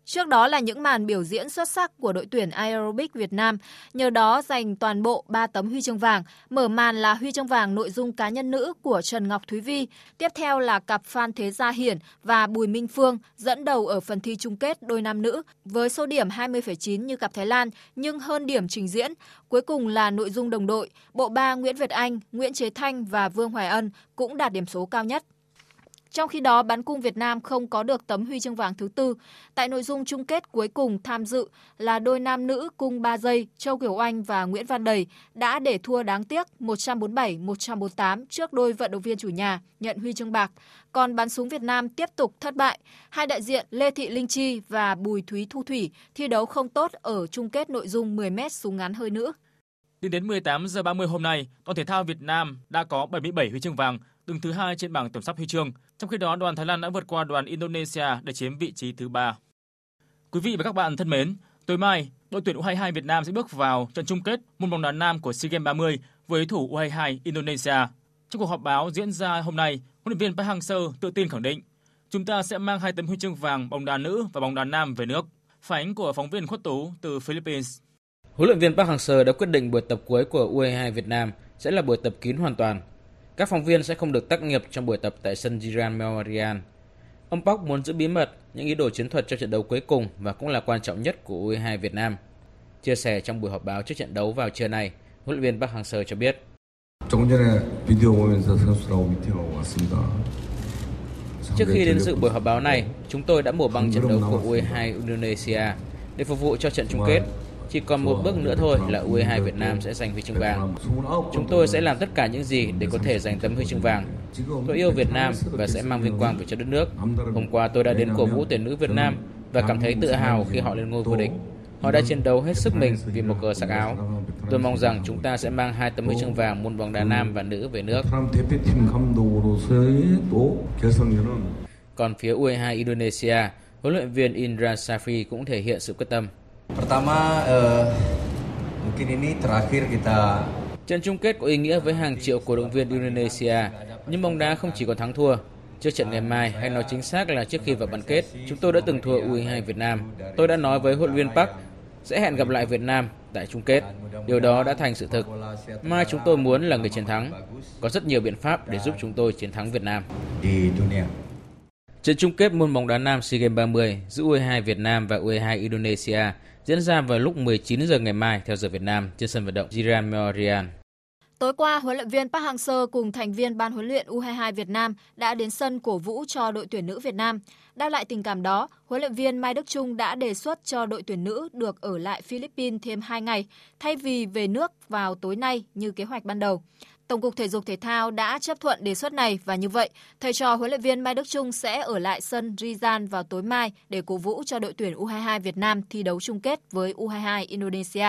Trước đó là những màn biểu diễn xuất sắc của đội tuyển aerobic Việt Nam, nhờ đó giành toàn bộ 3 tấm huy chương vàng. Mở màn là huy chương vàng nội dung cá nhân nữ của Trần Ngọc Thúy Vi, tiếp theo là cặp Phan Thế Gia Hiển và Bùi Minh Phương dẫn đầu ở phần thi chung kết đôi nam nữ với số điểm 20,9 như cặp Thái Lan nhưng hơn điểm trình diễn. Cuối cùng là nội dung đồng đội, bộ ba Nguyễn Việt Anh, Nguyễn Chế Thanh và Vương Hoài Ân cũng đạt điểm số cao nhất. Trong khi đó, bắn cung Việt Nam không có được tấm huy chương vàng thứ tư. Tại nội dung chung kết cuối cùng tham dự là đôi nam nữ cung 3 giây Châu Kiều Anh và Nguyễn Văn Đầy đã để thua đáng tiếc 147-148 trước đôi vận động viên chủ nhà nhận huy chương bạc. Còn bắn súng Việt Nam tiếp tục thất bại. Hai đại diện Lê Thị Linh Chi và Bùi Thúy Thu Thủy thi đấu không tốt ở chung kết nội dung 10m súng ngắn hơi nữ. Tính đến 18 giờ 30 hôm nay, đoàn thể thao Việt Nam đã có 77 huy chương vàng, đứng thứ hai trên bảng tổng sắp huy chương. Trong khi đó, đoàn Thái Lan đã vượt qua đoàn Indonesia để chiếm vị trí thứ ba. Quý vị và các bạn thân mến, tối mai, đội tuyển U22 Việt Nam sẽ bước vào trận chung kết môn bóng đá nam của SEA Games 30 với thủ U22 Indonesia. Trong cuộc họp báo diễn ra hôm nay, huấn luyện viên Park Hang-seo tự tin khẳng định chúng ta sẽ mang hai tấm huy chương vàng bóng đá nữ và bóng đá nam về nước. Phản ánh của phóng viên Khuất Tú từ Philippines. Huấn luyện viên Park Hang-seo đã quyết định buổi tập cuối của U22 Việt Nam sẽ là buổi tập kín hoàn toàn. Các phóng viên sẽ không được tác nghiệp trong buổi tập tại sân Jiran Memorial. Ông Park muốn giữ bí mật những ý đồ chiến thuật cho trận đấu cuối cùng và cũng là quan trọng nhất của U22 Việt Nam. Chia sẻ trong buổi họp báo trước trận đấu vào trưa nay, huấn luyện viên Park Hang-seo cho biết. Trước khi đến dự buổi họp báo này, chúng tôi đã mổ băng trận đấu của U22 Indonesia để phục vụ cho trận chung kết. Chỉ còn một bước nữa thôi là U22 Việt Nam sẽ giành huy chương vàng. Chúng tôi sẽ làm tất cả những gì để có thể giành tấm huy chương vàng. Tôi yêu Việt Nam và sẽ mang vinh quang về cho đất nước. Hôm qua tôi đã đến cổ vũ tuyển nữ Việt Nam và cảm thấy tự hào khi họ lên ngôi vô địch. Họ đã chiến đấu hết sức mình vì một cờ sắc áo. Tôi mong rằng chúng ta sẽ mang hai tấm huy chương vàng môn bóng đá nam và nữ về nước. Còn phía U22 Indonesia, huấn luyện viên Indra Safri cũng thể hiện sự quyết tâm. Pertama, uh, mungkin ini terakhir kita Trận chung kết có ý nghĩa với hàng triệu cổ động viên Indonesia, nhưng bóng đá không chỉ có thắng thua. Trước trận ngày mai, hay nói chính xác là trước khi vào bán kết, chúng tôi đã từng thua U22 Việt Nam. Tôi đã nói với huấn luyện viên Park sẽ hẹn gặp lại Việt Nam tại chung kết. Điều đó đã thành sự thực. Mai chúng tôi muốn là người chiến thắng. Có rất nhiều biện pháp để giúp chúng tôi chiến thắng Việt Nam. Trận chung kết môn bóng đá nam SEA Games 30 giữa U22 Việt Nam và U22 Indonesia diễn ra vào lúc 19 giờ ngày mai theo giờ Việt Nam trên sân vận động Jiran Memorial. Tối qua, huấn luyện viên Park Hang-seo cùng thành viên ban huấn luyện U22 Việt Nam đã đến sân cổ vũ cho đội tuyển nữ Việt Nam. Đáp lại tình cảm đó, huấn luyện viên Mai Đức Trung đã đề xuất cho đội tuyển nữ được ở lại Philippines thêm 2 ngày, thay vì về nước vào tối nay như kế hoạch ban đầu. Tổng cục Thể dục Thể thao đã chấp thuận đề xuất này và như vậy, thầy trò huấn luyện viên Mai Đức Trung sẽ ở lại sân Rizal vào tối mai để cổ vũ cho đội tuyển U22 Việt Nam thi đấu chung kết với U22 Indonesia.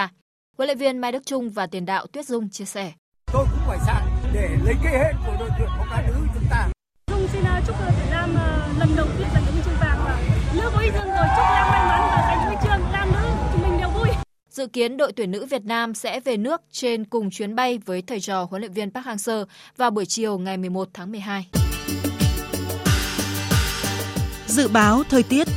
Huấn luyện viên Mai Đức Trung và tiền đạo Tuyết Dung chia sẻ. Tôi cũng phải sẵn để lấy cái hên của đội tuyển bóng đá nữ chúng ta. Dung xin chúc đội Việt Nam lần đầu tiên giành huy chương vàng và nữ có huy chương rồi chúc Lam Dự kiến đội tuyển nữ Việt Nam sẽ về nước trên cùng chuyến bay với thầy trò huấn luyện viên Park Hang-seo vào buổi chiều ngày 11 tháng 12. Dự báo thời tiết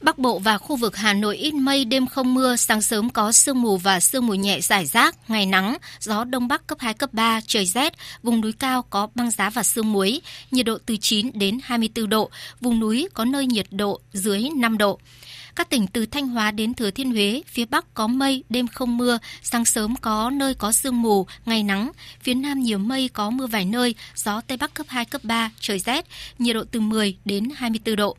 Bắc Bộ và khu vực Hà Nội ít mây, đêm không mưa, sáng sớm có sương mù và sương mù nhẹ rải rác, ngày nắng, gió đông bắc cấp 2, cấp 3, trời rét, vùng núi cao có băng giá và sương muối, nhiệt độ từ 9 đến 24 độ, vùng núi có nơi nhiệt độ dưới 5 độ. Các tỉnh từ Thanh Hóa đến Thừa Thiên Huế, phía Bắc có mây, đêm không mưa, sáng sớm có nơi có sương mù, ngày nắng. Phía Nam nhiều mây, có mưa vài nơi, gió Tây Bắc cấp 2, cấp 3, trời rét, nhiệt độ từ 10 đến 24 độ.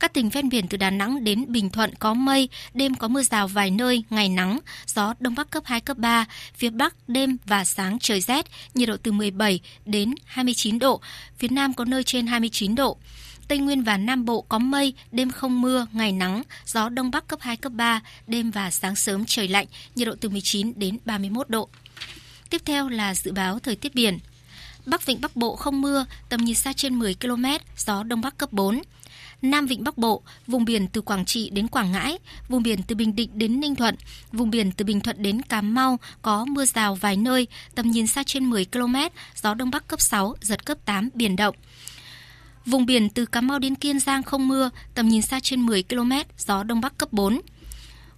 Các tỉnh ven biển từ Đà Nẵng đến Bình Thuận có mây, đêm có mưa rào vài nơi, ngày nắng, gió Đông Bắc cấp 2, cấp 3, phía Bắc đêm và sáng trời rét, nhiệt độ từ 17 đến 29 độ, phía Nam có nơi trên 29 độ. Tây Nguyên và Nam Bộ có mây, đêm không mưa, ngày nắng, gió Đông Bắc cấp 2, cấp 3, đêm và sáng sớm trời lạnh, nhiệt độ từ 19 đến 31 độ. Tiếp theo là dự báo thời tiết biển. Bắc Vịnh Bắc Bộ không mưa, tầm nhìn xa trên 10 km, gió Đông Bắc cấp 4. Nam Vịnh Bắc Bộ, vùng biển từ Quảng Trị đến Quảng Ngãi, vùng biển từ Bình Định đến Ninh Thuận, vùng biển từ Bình Thuận đến Cà Mau có mưa rào vài nơi, tầm nhìn xa trên 10 km, gió Đông Bắc cấp 6, giật cấp 8, biển động. Vùng biển từ Cà Mau đến Kiên Giang không mưa, tầm nhìn xa trên 10 km, gió Đông Bắc cấp 4.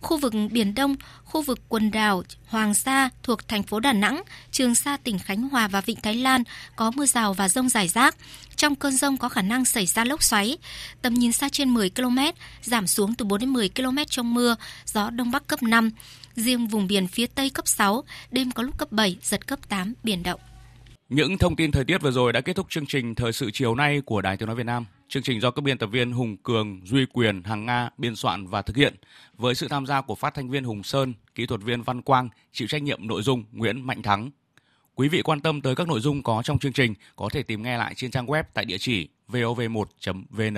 Khu vực Biển Đông, khu vực quần đảo Hoàng Sa thuộc thành phố Đà Nẵng, Trường Sa tỉnh Khánh Hòa và Vịnh Thái Lan có mưa rào và rông rải rác. Trong cơn rông có khả năng xảy ra lốc xoáy. Tầm nhìn xa trên 10 km, giảm xuống từ 4 đến 10 km trong mưa, gió Đông Bắc cấp 5. Riêng vùng biển phía Tây cấp 6, đêm có lúc cấp 7, giật cấp 8, biển động. Những thông tin thời tiết vừa rồi đã kết thúc chương trình Thời sự chiều nay của Đài Tiếng Nói Việt Nam. Chương trình do các biên tập viên Hùng Cường, Duy Quyền, Hằng Nga biên soạn và thực hiện với sự tham gia của phát thanh viên Hùng Sơn, kỹ thuật viên Văn Quang, chịu trách nhiệm nội dung Nguyễn Mạnh Thắng. Quý vị quan tâm tới các nội dung có trong chương trình có thể tìm nghe lại trên trang web tại địa chỉ vov1.vn.